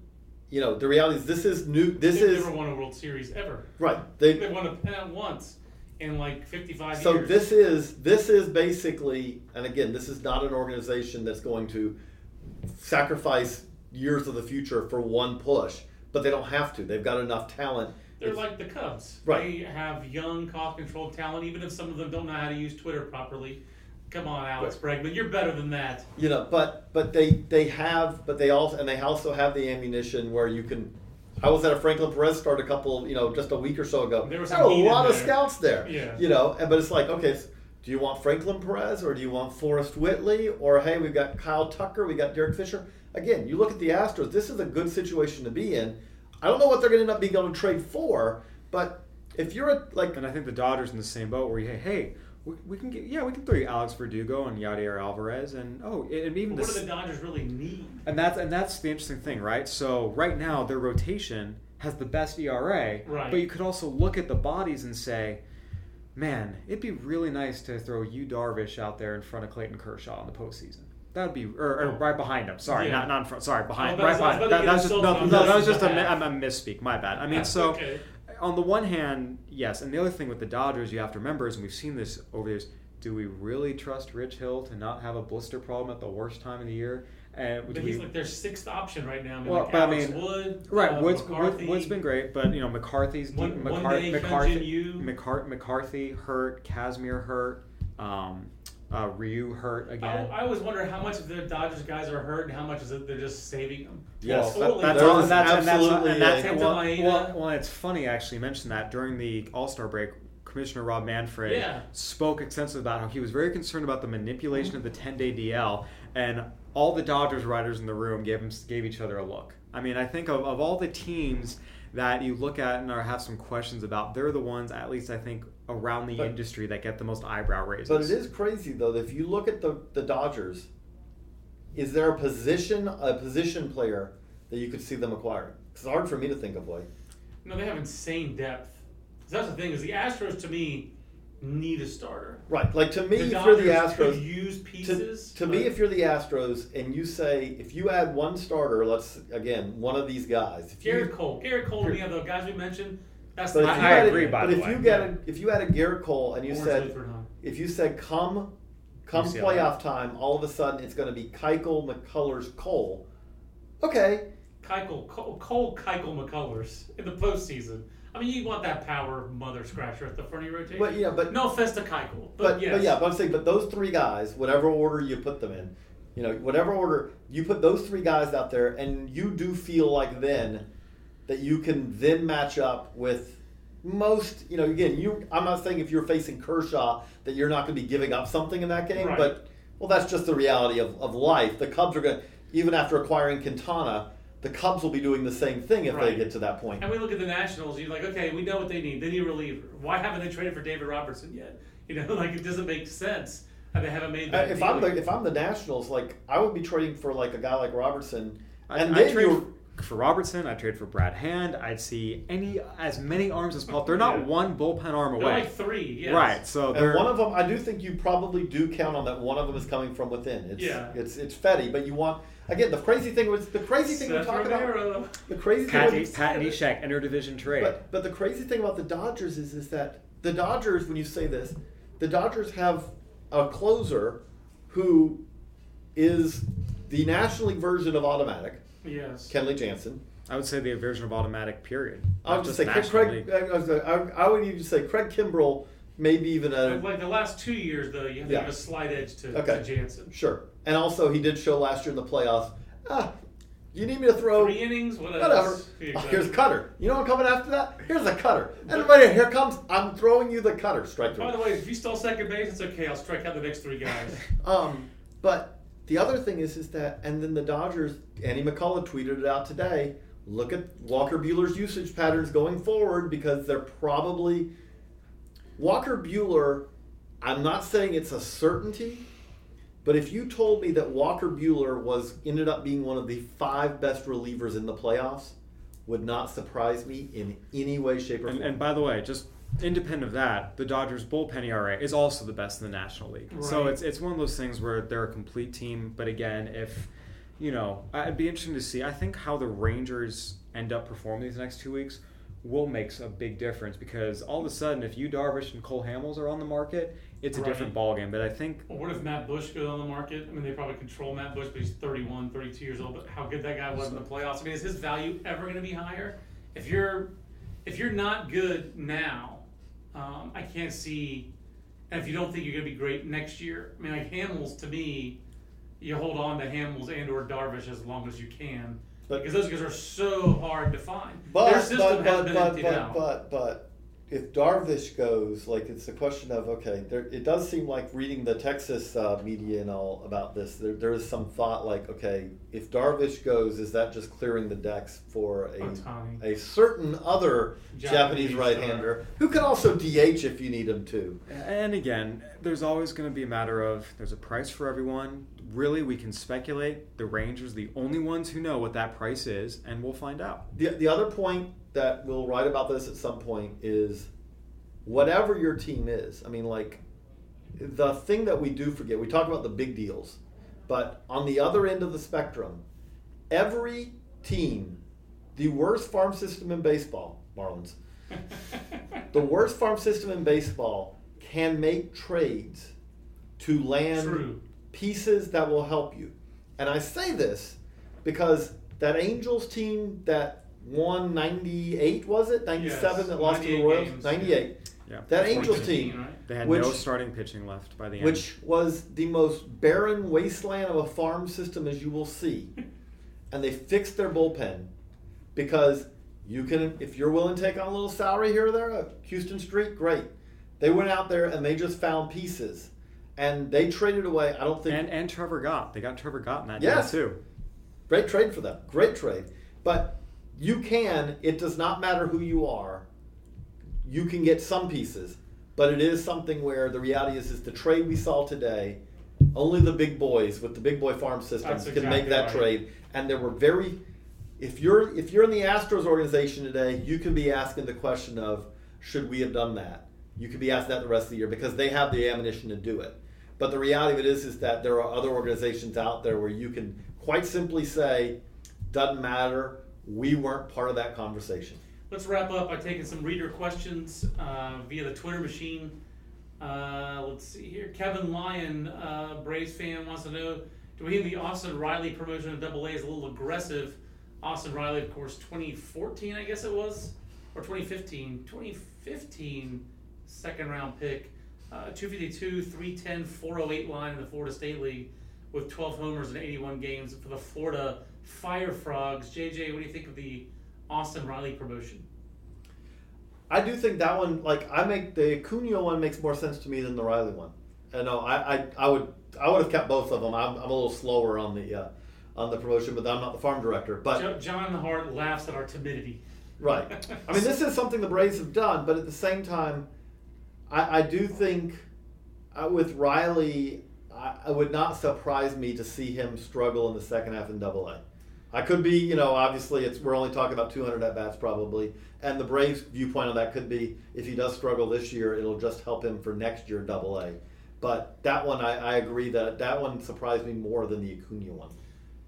You know, the reality is this is new this They've is never won a World Series ever. right. They They won a pennant once in like 55 So years. So this is this is basically, and again, this is not an organization that's going to sacrifice years of the future for one push, but they don't have to. They've got enough talent. They're It's- like the Cubs. Right. They have young, cost-controlled talent, even if some of them don't know how to use Twitter properly. Come on, Alex Bregman, you're better than that. you know, but but they they have, but they also and they also have the ammunition where you can. I was at a Franklin Perez start a couple, you know, just a week or so ago. There was There were a lot of there. scouts there. Yeah. You know, and, but it's like, okay, so do you want Franklin Perez or do you want Forrest Whitley or hey, we've got Kyle Tucker, we got Derek Fisher. Again, you look at the Astros. This is a good situation to be in. I don't know what they're going to end up being able to trade for, but if you're a, like And I think the Dodgers in the same boat where you, hey, hey, we, we can get yeah we can throw you Alex Verdugo and Yadier Alvarez and oh and even What do the Dodgers really need? And that's and that's the interesting thing, right? So right now their rotation has the best ERA, Right. but you could also look at the bodies and say, man, it'd be really nice to throw you Darvish out there in front of Clayton Kershaw in the postseason. That would be, or, or right behind him. Sorry, Yeah. not not in front. Sorry, behind, Oh, right that's- I was behind. That, that was just no, no, that was just a, mi- a misspeak. My bad. I mean, so okay. On the one hand, yes, and the other thing with the Dodgers, you have to remember is, and we've seen this over the years. Do we really trust Rich Hill to not have a blister problem at the worst time of the year? And But he's we- like their sixth option right now. I mean, Well, like but I mean- Wood, right? Uh, Wood's, Wood, Wood's been great, but you know McCarthy's One- one McCar- McCarthy, Hyun-Jin Ryu. McCar- McCarthy hurt, Kazmir hurt, um, uh, Ryu hurt again. I always wonder how much of the Dodgers guys are hurt and how much is it they're just saving them. Yes. Totally that's all, and that's, and that's, absolutely and that's a- Kenta well, well, well, it's funny actually you mentioned that during the All Star break. Commissioner Rob Manfred Yeah. spoke extensively about how he was very concerned about the manipulation of the 10 day DL, and all the Dodgers writers in the room gave him gave each other a look. I mean, I think of, of all the teams that you look at and are, have some questions about, they're the ones, at least I think, around the But- industry that get the most eyebrow raises. But it is crazy though if you look at the, the Dodgers, is there a position a position player that you could see them acquiring? 'Cause it's hard for me to think of like. No, they have insane depth. That's the thing is the Astros to me need a starter. Right, like to me, The if you're the Astros, use to, pieces. to me, but- if you're the Astros and you say if you add one starter, let's again one of these guys. If you, Gerrit Cole, Gerrit Cole, and the other guys we mentioned. That's but the if you I added- agree, by but the if way. you get a, if you added Gerrit Cole and you Orange said Clifford, huh? if you said come come UCLA. playoff time, all of a sudden it's going to be Keuchel, McCullers, Cole. Okay, Keuchel, Cole, Cole Keuchel McCullers in the postseason. I mean, you want that power mother scratcher at the front of your rotation. But, yeah, but- no offense to Keuchel, but, but yes. but yeah, but I'm saying, but those three guys, whatever order you put them in, you know, whatever order you put those three guys out there, and you do feel like then that you can then match up with most, you know, again, you. I'm not saying if you're facing Kershaw that you're not going to be giving up something in that game, Right. but well, that's just the reality of, of life. The Cubs are going to, even after acquiring Quintana, the Cubs will be doing the same thing if they get to that point. And we look at the Nationals, you're like, okay, we know what they need. They need a reliever. Why haven't they traded for David Robertson yet? You know, like it doesn't make sense. And they haven't made Uh, that if deal I'm the if I'm the Nationals, like I would be trading for like a guy like Robertson, and I then trade you for Robertson. I trade for Brad Hand. I'd see any as many arms as possible. They're not Yeah. one bullpen arm They're away. like three, yes. Right. So they're and one of them, I do think you probably do count on that. One of them is coming from within. It's Yeah. it's it's Fedde, but you want again the crazy thing was the crazy thing we Seth talk about. The crazy Pat, thing. with- Pat Neshek interdivision trade. But but the crazy thing about the Dodgers is is that the Dodgers, when you say this, the Dodgers have a closer who is the National League version of automatic, Yes. Kenley Jansen. I would say the version of automatic. Period. I would just say Craig. League. I, I was- I, I would even say Craig Kimbrel, maybe even a like the last two years, though, you have to Yeah. have a slight edge to, Okay. to Jansen. Sure. And also, he did show last year in the playoffs. Ah, you need me to throw Three innings, what whatever. else? Here Oh, here's a cutter. You know what I'm coming after that? Here's a cutter. Everybody, here comes. I'm throwing you the cutter. Strike By the way, if you stole second base, it's okay. I'll strike out the next three guys. Um, but the other thing is, is that, and then the Dodgers. Andy McCullough tweeted it out today. look at Walker Buehler's usage patterns going forward because they're probably Walker Buehler. I'm not saying it's a certainty, but if you told me that Walker Buehler was ended up being one of the five best relievers in the playoffs, would not surprise me in any way, shape, or And, form. and by the way, just independent of that, the Dodgers bullpen ERA is also the best in the National League. So it's it's one of those things where they're a complete team. But again, if you know, it'd be interesting to see. I think how the Rangers end up performing these next two weeks will make a big difference because all of a sudden, if you Darvish and Cole Hamels are on the market, it's a Right. different ballgame. But I think Well, what if Matt Bush goes on the market? I mean, they probably control Matt Bush, but he's 31, 32 years old. But how good that guy was in the playoffs. I mean, is his value ever going to be higher? If you're, if you're not good now, um, I can't see. And if you don't think you're going to be great next year, I mean, like Hamels to me, you hold on to Hamels and or Darvish as long as you can. But- because those guys are so hard to find. But Their system but has but been but emptied but, out. but but if Darvish goes, like it's a question of okay. There, it does seem like reading the Texas uh, media and all about this. There, there is some thought like okay, if Darvish goes, is that just clearing the decks for a Ohtani. a certain other Japanese, Japanese right-hander who can also DH if you need him to? And again, there's always going to be a matter of there's a price for everyone. Really, we can speculate. The Rangers, the only ones who know what that price is, and we'll find out. The, the other point that we'll write about this at some point is whatever your team is. I mean, like, the thing that we do forget, we talk about the big deals, but on the other end of the spectrum, every team, the worst farm system in baseball, Marlins, the worst farm system in baseball can make trades to land True. pieces that will help you. And I say this because that Angels team that won 98, was it? 97 Yes, that lost to the 98 Royals? games, 98. Yeah. That Angels team, right? They had Which- no starting pitching left by the end. which was the most barren wasteland of a farm system as you will see. and they fixed their bullpen because you can, if you're willing to take on a little salary here or there, uh, Huston Street, great. They went out there and they just found pieces. And they traded away, I don't think. and and Trevor Gott, they got Trevor Gott in that Yes. deal too. Great trade for them. Great trade. But you can, it does not matter who you are, you can get some pieces. But it is something where the reality is is the trade we saw today, only the big boys with the big boy farm systems That's can make that right. trade. And there were very if you're if you're in the Astros organization today, you can be asking the question of should we have done that? You could be asking that the rest of the year because they have the ammunition to do it. But the reality of it is is that there are other organizations out there where you can quite simply say, doesn't matter, we weren't part of that conversation. Let's wrap up by taking some reader questions uh, via the Twitter machine. Uh, let's see here. Kevin Lyon, uh, Braves fan, wants to know Do we think the Austin Riley promotion to Double A is a little aggressive? Austin Riley, of course, 2014, I guess it was, or 2015. 2015 second round pick. Uh, 252, 310, 408 line in the Florida State League with 12 homers in 81 games for the Florida Fire Frogs. JJ, what do you think of the Austin Riley promotion? I do think that one, like I make the Acuna one makes more sense to me than the Riley one. And no, I, I, I would, I would have kept both of them. I'm, I'm a little slower on the, uh, on the promotion, but I'm not the farm director. But Jo- John Hart laughs at our timidity. Right. I mean, this is something the Braves have done, but at the same time, I, I do think uh, with Riley, I, it would not surprise me to see him struggle in the second half in Double A. I could be, you know, obviously it's we're only talking about 200 at bats probably, and the Braves' viewpoint on that could be if he does struggle this year, it'll just help him for next year Double A. But that one, I, I agree that that one surprised me more than the Acuna one.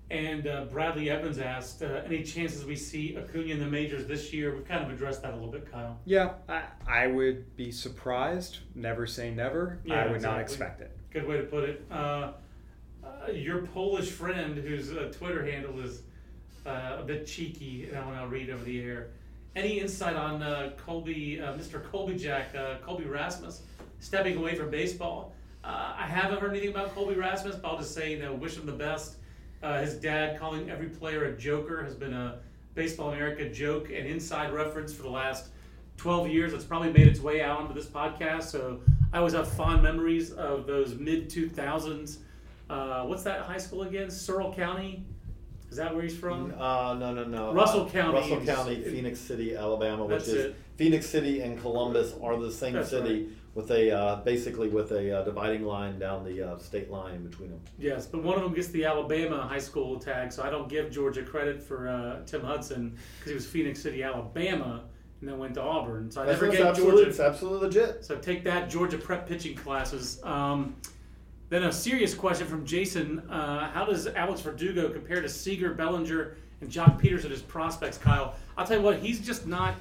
And uh, Bradley Evans asked, uh, any chances we see Acuna in the majors this year? We've kind of addressed that a little bit, Kyle. Yeah, I, I would be surprised. Never say never. Yeah, I would not expect it. Good way to put it. Uh, uh, your Polish friend, whose uh, Twitter handle is uh, a bit cheeky, and I want to read over the air. Any insight on uh, Colby, uh, Mr. Colby Jack, uh, Colby Rasmus, stepping away from baseball? Uh, I haven't heard anything about Colby Rasmus, but I'll just say, you know, wish him the best. His dad calling every player a joker has been a Baseball America joke and inside reference for the last 12 years. It's probably made its way out onto this podcast. So I always have fond memories of those mid 2000s. Uh, what's that high school again? Searle County? Is that where he's from? Uh, no, no, no. Russell Uh, County Russell is- County, Phenix City, Alabama, which is it. Phenix City and Columbus are the same That's city with a uh, basically with a uh, dividing line down the uh, state line in between them. Yes, but one of them gets the Alabama high school tag, so I don't give Georgia credit for uh, Tim Hudson because he was Phenix City, Alabama, and then went to Auburn. So I That's, never gave absolutely, it's absolutely legit. So take that, Georgia prep pitching classes. Um, then a serious question from Jason: uh, How does Alex Verdugo compare to Seager, Bellinger, and Joc Pederson as prospects? Kyle, I'll tell you what, he's just not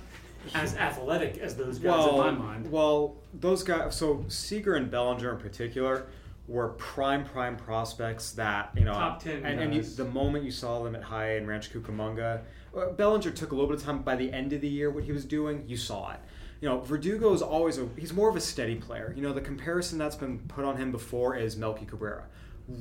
as athletic as those guys in my mind. Well, those guys. So Seager and Bellinger in particular were prime prime prospects that you know Top 10 And, and you, the moment you saw them at High and Ranch Cucamonga, uh, Bellinger took a little bit of time. By the end of the year, what he was doing, you saw it. You know, Verdugo is always a he's more of a steady player. You know, the comparison that's been put on him before is Melky Cabrera.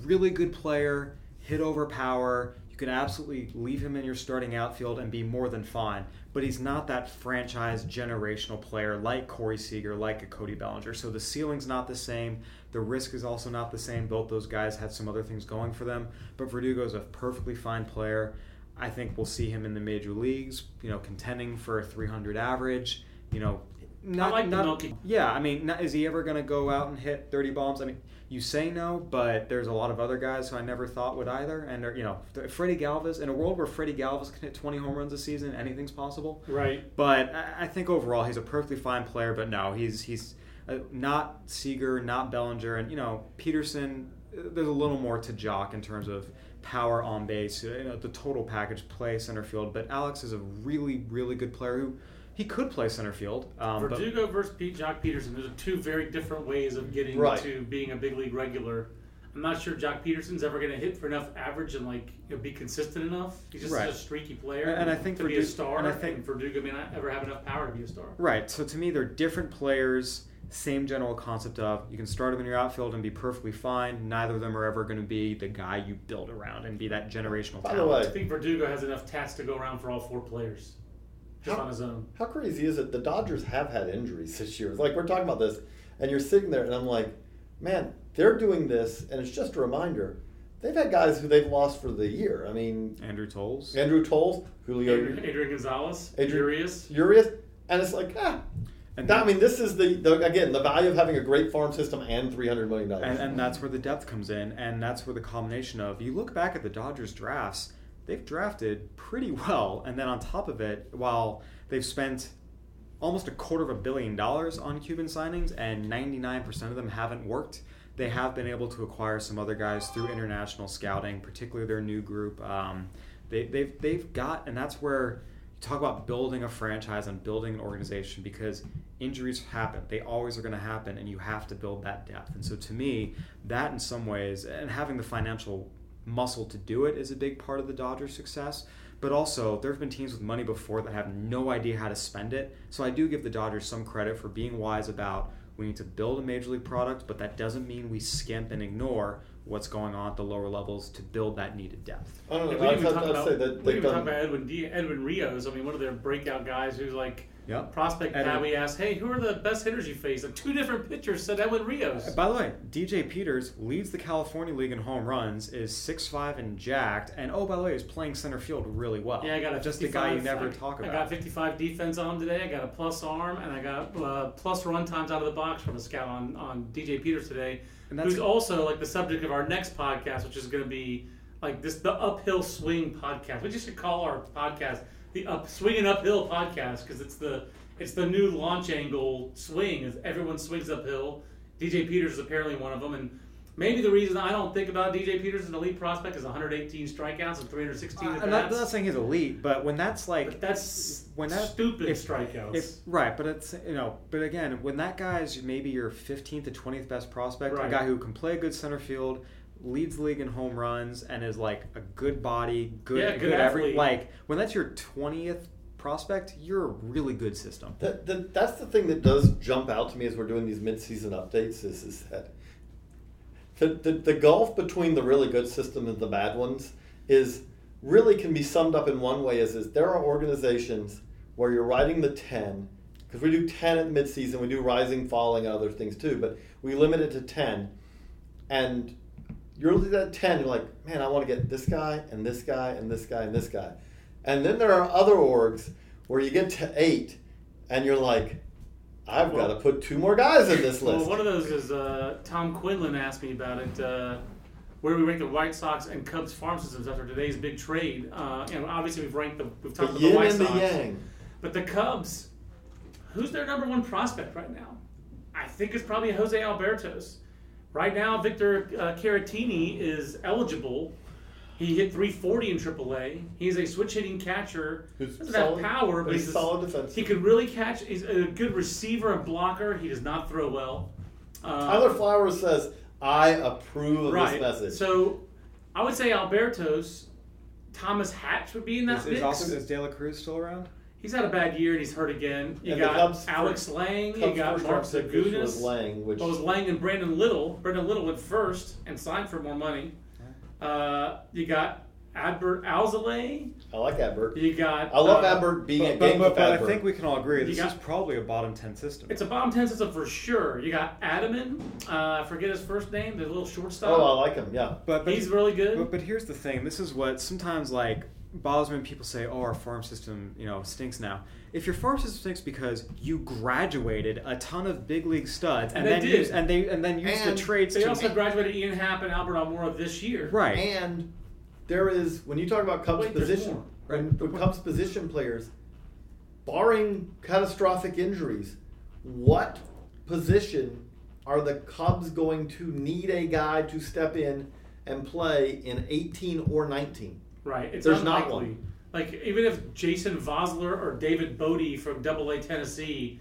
Really good player, hit over power. You can absolutely leave him in your starting outfield and be more than fine. But he's not that franchise generational player like Corey Seager, like a Cody Bellinger. So the ceiling's not the same. The risk is also not the same. Both those guys had some other things going for them. But Verdugo's a perfectly fine player. I think we'll see him in the major leagues, you know, contending for a 300 average. You know, not, like the not Melky. yeah. I mean, not, is he ever going to go out and hit 30 bombs? I mean, you say no, but there's a lot of other guys who I never thought would either. And you know, Freddy Galvis, in a world where Freddy Galvis can hit 20 home runs a season, anything's possible. Right. But I I think overall he's a perfectly fine player. But no, he's he's uh, not Seager, not Bellinger, and you know Pederson. uh, There's a little more to Joc in terms of power on base, you know, the total package, play center field. But Alex is a really really good player who he could play center field. Um, but- Verdugo versus Pete Joc Pederson. Those are two very different ways of getting Right. to being a big league regular. I'm not sure Joc Pederson's ever going to hit for enough average and like you know, be consistent enough. He's just Right. a streaky player, And- and I think to be a star. and I think- and Verdugo may not ever have enough power to be a star. Right. So to me, they're different players. Same general concept of you can start them in your outfield and be perfectly fine. Neither of them are ever going to be the guy you build around and be that generational By the talent. way, I think Verdugo has enough tats to go around for all four players, just How- on his own. How crazy is it? The Dodgers have had injuries this year. Like we're talking about this, and you're sitting there, and I'm like, man, they're doing this, and it's just a reminder. They've had guys who they've lost for the year. I mean, Andrew Toles. Andrew Toles, Julio Adrian, Adrian Gonzalez, Adrian- Urias. Urias, and it's like, ah. And That- I mean, this is the, the again the value of having a great farm system and three hundred million dollars. And, and that's where the depth comes in, and that's where the combination of you look back at the Dodgers drafts, they've drafted pretty well, and then on top of it, while they've spent almost a quarter of a billion dollars on Cuban signings, and 99% of them haven't worked, they have been able to acquire some other guys through international scouting, particularly their new group. Um, they, they've, they've got, and that's where you talk about building a franchise and building an organization because injuries happen. They always are going to happen, and you have to build that depth. And so, to me, that in some ways, and having the financial muscle to do it is a big part of the Dodgers' success. But also, there have been teams with money before that have no idea how to spend it. So I do give the Dodgers some credit for being wise about we need to build a major league product, but that doesn't mean we skimp and ignore what's going on at the lower levels to build that needed depth. I don't know. we I'd, didn't even talk about, say that we didn't they've even talk done. about Edwin D, Edwin Rios. I mean, one of their breakout guys who's like Yep. prospect guy. We asked, hey, who are the best hitters you faced? And two different pitchers said Edwin Rios. By the way, DJ Peters leads the California League in home runs, is 6'5 and jacked, and oh, by the way, is playing center field really well. Yeah, I got a just a 55, guy you never I, talk I about. got 55 defense on him today. I got a plus arm, and I got uh, plus run times out of the box from a scout on, on DJ Peters today, And that's- who's also like the subject of our next podcast, which is going to be like this the uphill swing podcast. We just should call our podcast the up swinging uphill podcast because it's the it's the new launch angle swing. Is everyone swings uphill. DJ Peters is apparently one of them, and. Maybe the reason I don't think about DJ Peters as an elite prospect is 118 strikeouts and 316 Uh, at I'm not, bats. I'm not saying he's elite, but when that's like But that's when that stupid if- strikeouts. If, right, but it's you know, but again, when that guy's maybe your 15th to 20th best prospect, Right. a guy who can play a good center field, leads the league in home runs, and is like a good body, good, Yeah, good every like when that's your 20th prospect, you're a really good system. That, that, that's the thing that does jump out to me as we're doing these mid-season updates is, is that the, the, the gulf between the really good system and the bad ones is really can be summed up in one way is, is there are organizations where you're riding the 10 because we do 10 at mid-season we do rising falling and other things too but we limit it to 10 and you're at ten. You're like, man, I want to get this guy and this guy and this guy and this guy, and then there are other orgs where you get to eight, and you're like, I've got to put two more guys in this list. Well, one of those is uh, Tom Quinlan asked me about it. Uh, where we rank the White Sox and Cubs farm systems after today's big trade. Uh, and obviously we've ranked the we've the talked about the White and the Sox, yang. but the Cubs. Who's their number one prospect right now? I think it's probably Jose Albertos. Right now, Victor uh, Caratini is eligible. He hit 340 in AAA. He's a switch hitting catcher. Who's doesn't solid- have power, but but he's he's a a- solid defenseman. He could really catch. He's a good receiver and blocker. He does not throw well. Uh, Tyler Flowers says, I approve of right. this message. So, I would say Albertos. Thomas Hatch would be in that Is, mix. is, also, is De La Cruz still around? He's had a bad year and he's hurt again. You And got Cubs' Alex first- Lange. You got Mark round pick Zagunis. was Lange, which Well, it was Lange and Brandon Little. Brandon Little went first and signed for more money. Uh, you got Adbert Alzolay. I like Adbert. You got. I love uh, Adbert being But, a but, game but, but I think we can all agree this got- is probably a bottom 10 system. It's a bottom ten system for sure. You got Ademan. Uh, I forget his first name. The little shortstop. Oh, I like him. Yeah. but, but, He's really good. But, but here's the thing. This is what sometimes like bothers me when people say, "Oh, our farm system, you know, stinks now." If your farm system stinks because you graduated a ton of big league studs and, And they then did. use and they and then use the And trades They to also graduated Ian Happ and Albert Almora this year. right. And there is when you talk about Cubs Wait, position, more. when, when Cubs position players, barring catastrophic injuries, what position are the Cubs going to need a guy to step in and play in 18 or 19? Right. It's There's not unlikely. one. Like even if Jason Vosler or David Bote from Double A Tennessee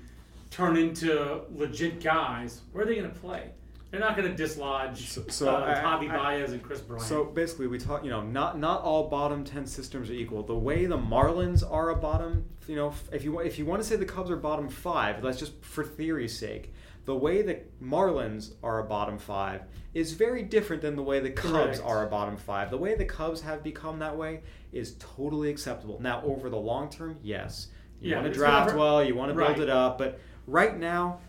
turn into legit guys, where are they going to play? They're not going to dislodge So- so uh, Javi Baez and Kris Bryant. So basically, we talk. You know, not not all bottom ten systems are equal. The way the Marlins are a bottom, you know, if you if you want to say the Cubs are bottom five, let's just for theory's sake. The way the Marlins are a bottom five is very different than the way the Cubs Correct. are a bottom five. The way the Cubs have become that way is totally acceptable. Now, over the long term, yes, you Yeah, want to draft well, you want to build Right. it up, but right now,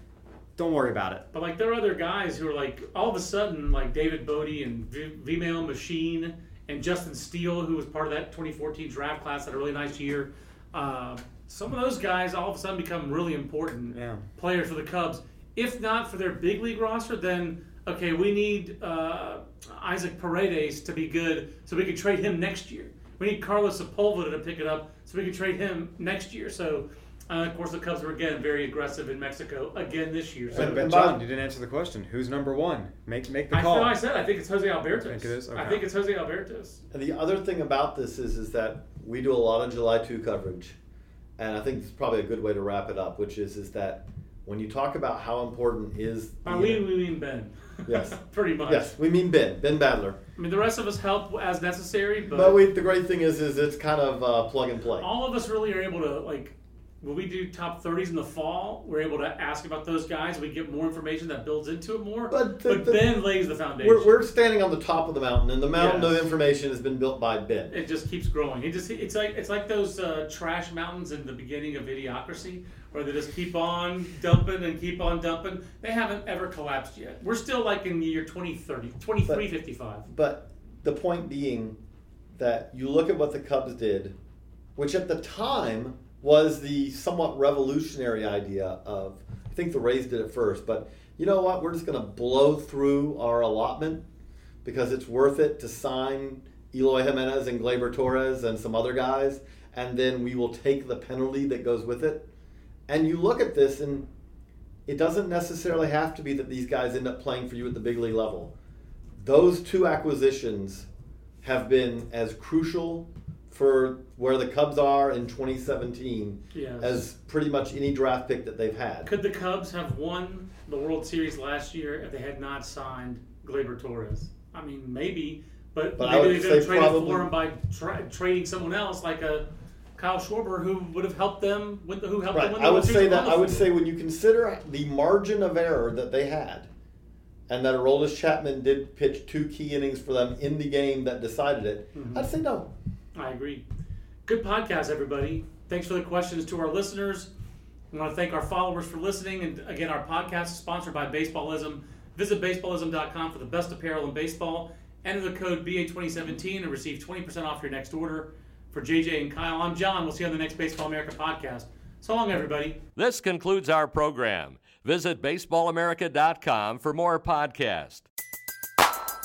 don't worry about it. But like there are other guys who are like all of a sudden like David Bote and v- Vimael Machin and Justin Steele, who was part of that 2014 draft class, had a really nice year. Uh, some of those guys all of a sudden become really important Yeah. players for the Cubs. If not for their big league roster, then okay, we need uh, Isaac Paredes to be good, so we can trade him next year. We need Carlos Sepulveda to pick it up, so we can trade him next year. So. Uh, of course, the Cubs were again very aggressive in Mexico again this year. So But, but And by- John, you didn't answer the question. Who's number one? Make make the I call. thought I said I think it's Jose Albertos. Think it is? I think it's Jose Albertos. And the other thing about this is, is that we do a lot of July 2 coverage. And I think it's probably a good way to wrap it up, which is, is that when you talk about how important is. By we, we mean Ben. Yes. Pretty much. Yes, we mean Ben, Ben Badler. I mean, the rest of us help as necessary, but, But we, the great thing is, is it's kind of uh, plug and play. all of us really are able to, like, when we do top 30s in the fall, we're able to ask about those guys. We get more information that builds into it more. But the- the- Ben lays the foundation. We're, we're standing on the top of the mountain, and the mountain Yes. of information has been built by Ben. it just keeps growing. It just it's like it's like those uh, trash mountains in the beginning of Idiocracy, where they just keep on dumping and keep on dumping. They haven't ever collapsed yet. We're still like in the year 2030, 2355. But the point being that you look at what the Cubs did, which at the time was the somewhat revolutionary idea of, I think the Rays did it first, but you know what? We're just going to blow through our allotment because it's worth it to sign Eloy Jimenez and Gleyber Torres and some other guys, and then we will take the penalty that goes with it. And you look at this, and it doesn't necessarily have to be that these guys end up playing for you at the big league level those two acquisitions have been as crucial for where the Cubs are in 2017 Yes. as pretty much any draft pick that they've had. Could the Cubs have won the World Series last year if they had not signed Gleyber Torres? I mean, maybe, but, But maybe they could have traded for him by tra- trading someone else, like a Kyle Schwarber, who would have helped them. Win the, who helped them win the I would World say that I would say when you consider the margin of error that they had, and that Aroldis Chapman did pitch two key innings for them in the game that decided it, Mm-hmm. I'd say no. I agree. Good podcast, everybody. Thanks for the questions to our listeners. I want to thank our followers for listening. And again, our podcast is sponsored by Baseballism. Visit baseballism.com for the best apparel in baseball. Enter the code BA2017 and receive 20% off your next order. For JJ and Kyle, I'm John. We'll see you on the next Baseball America podcast. So long, everybody. This concludes our program. Visit baseballamerica.com for more podcasts.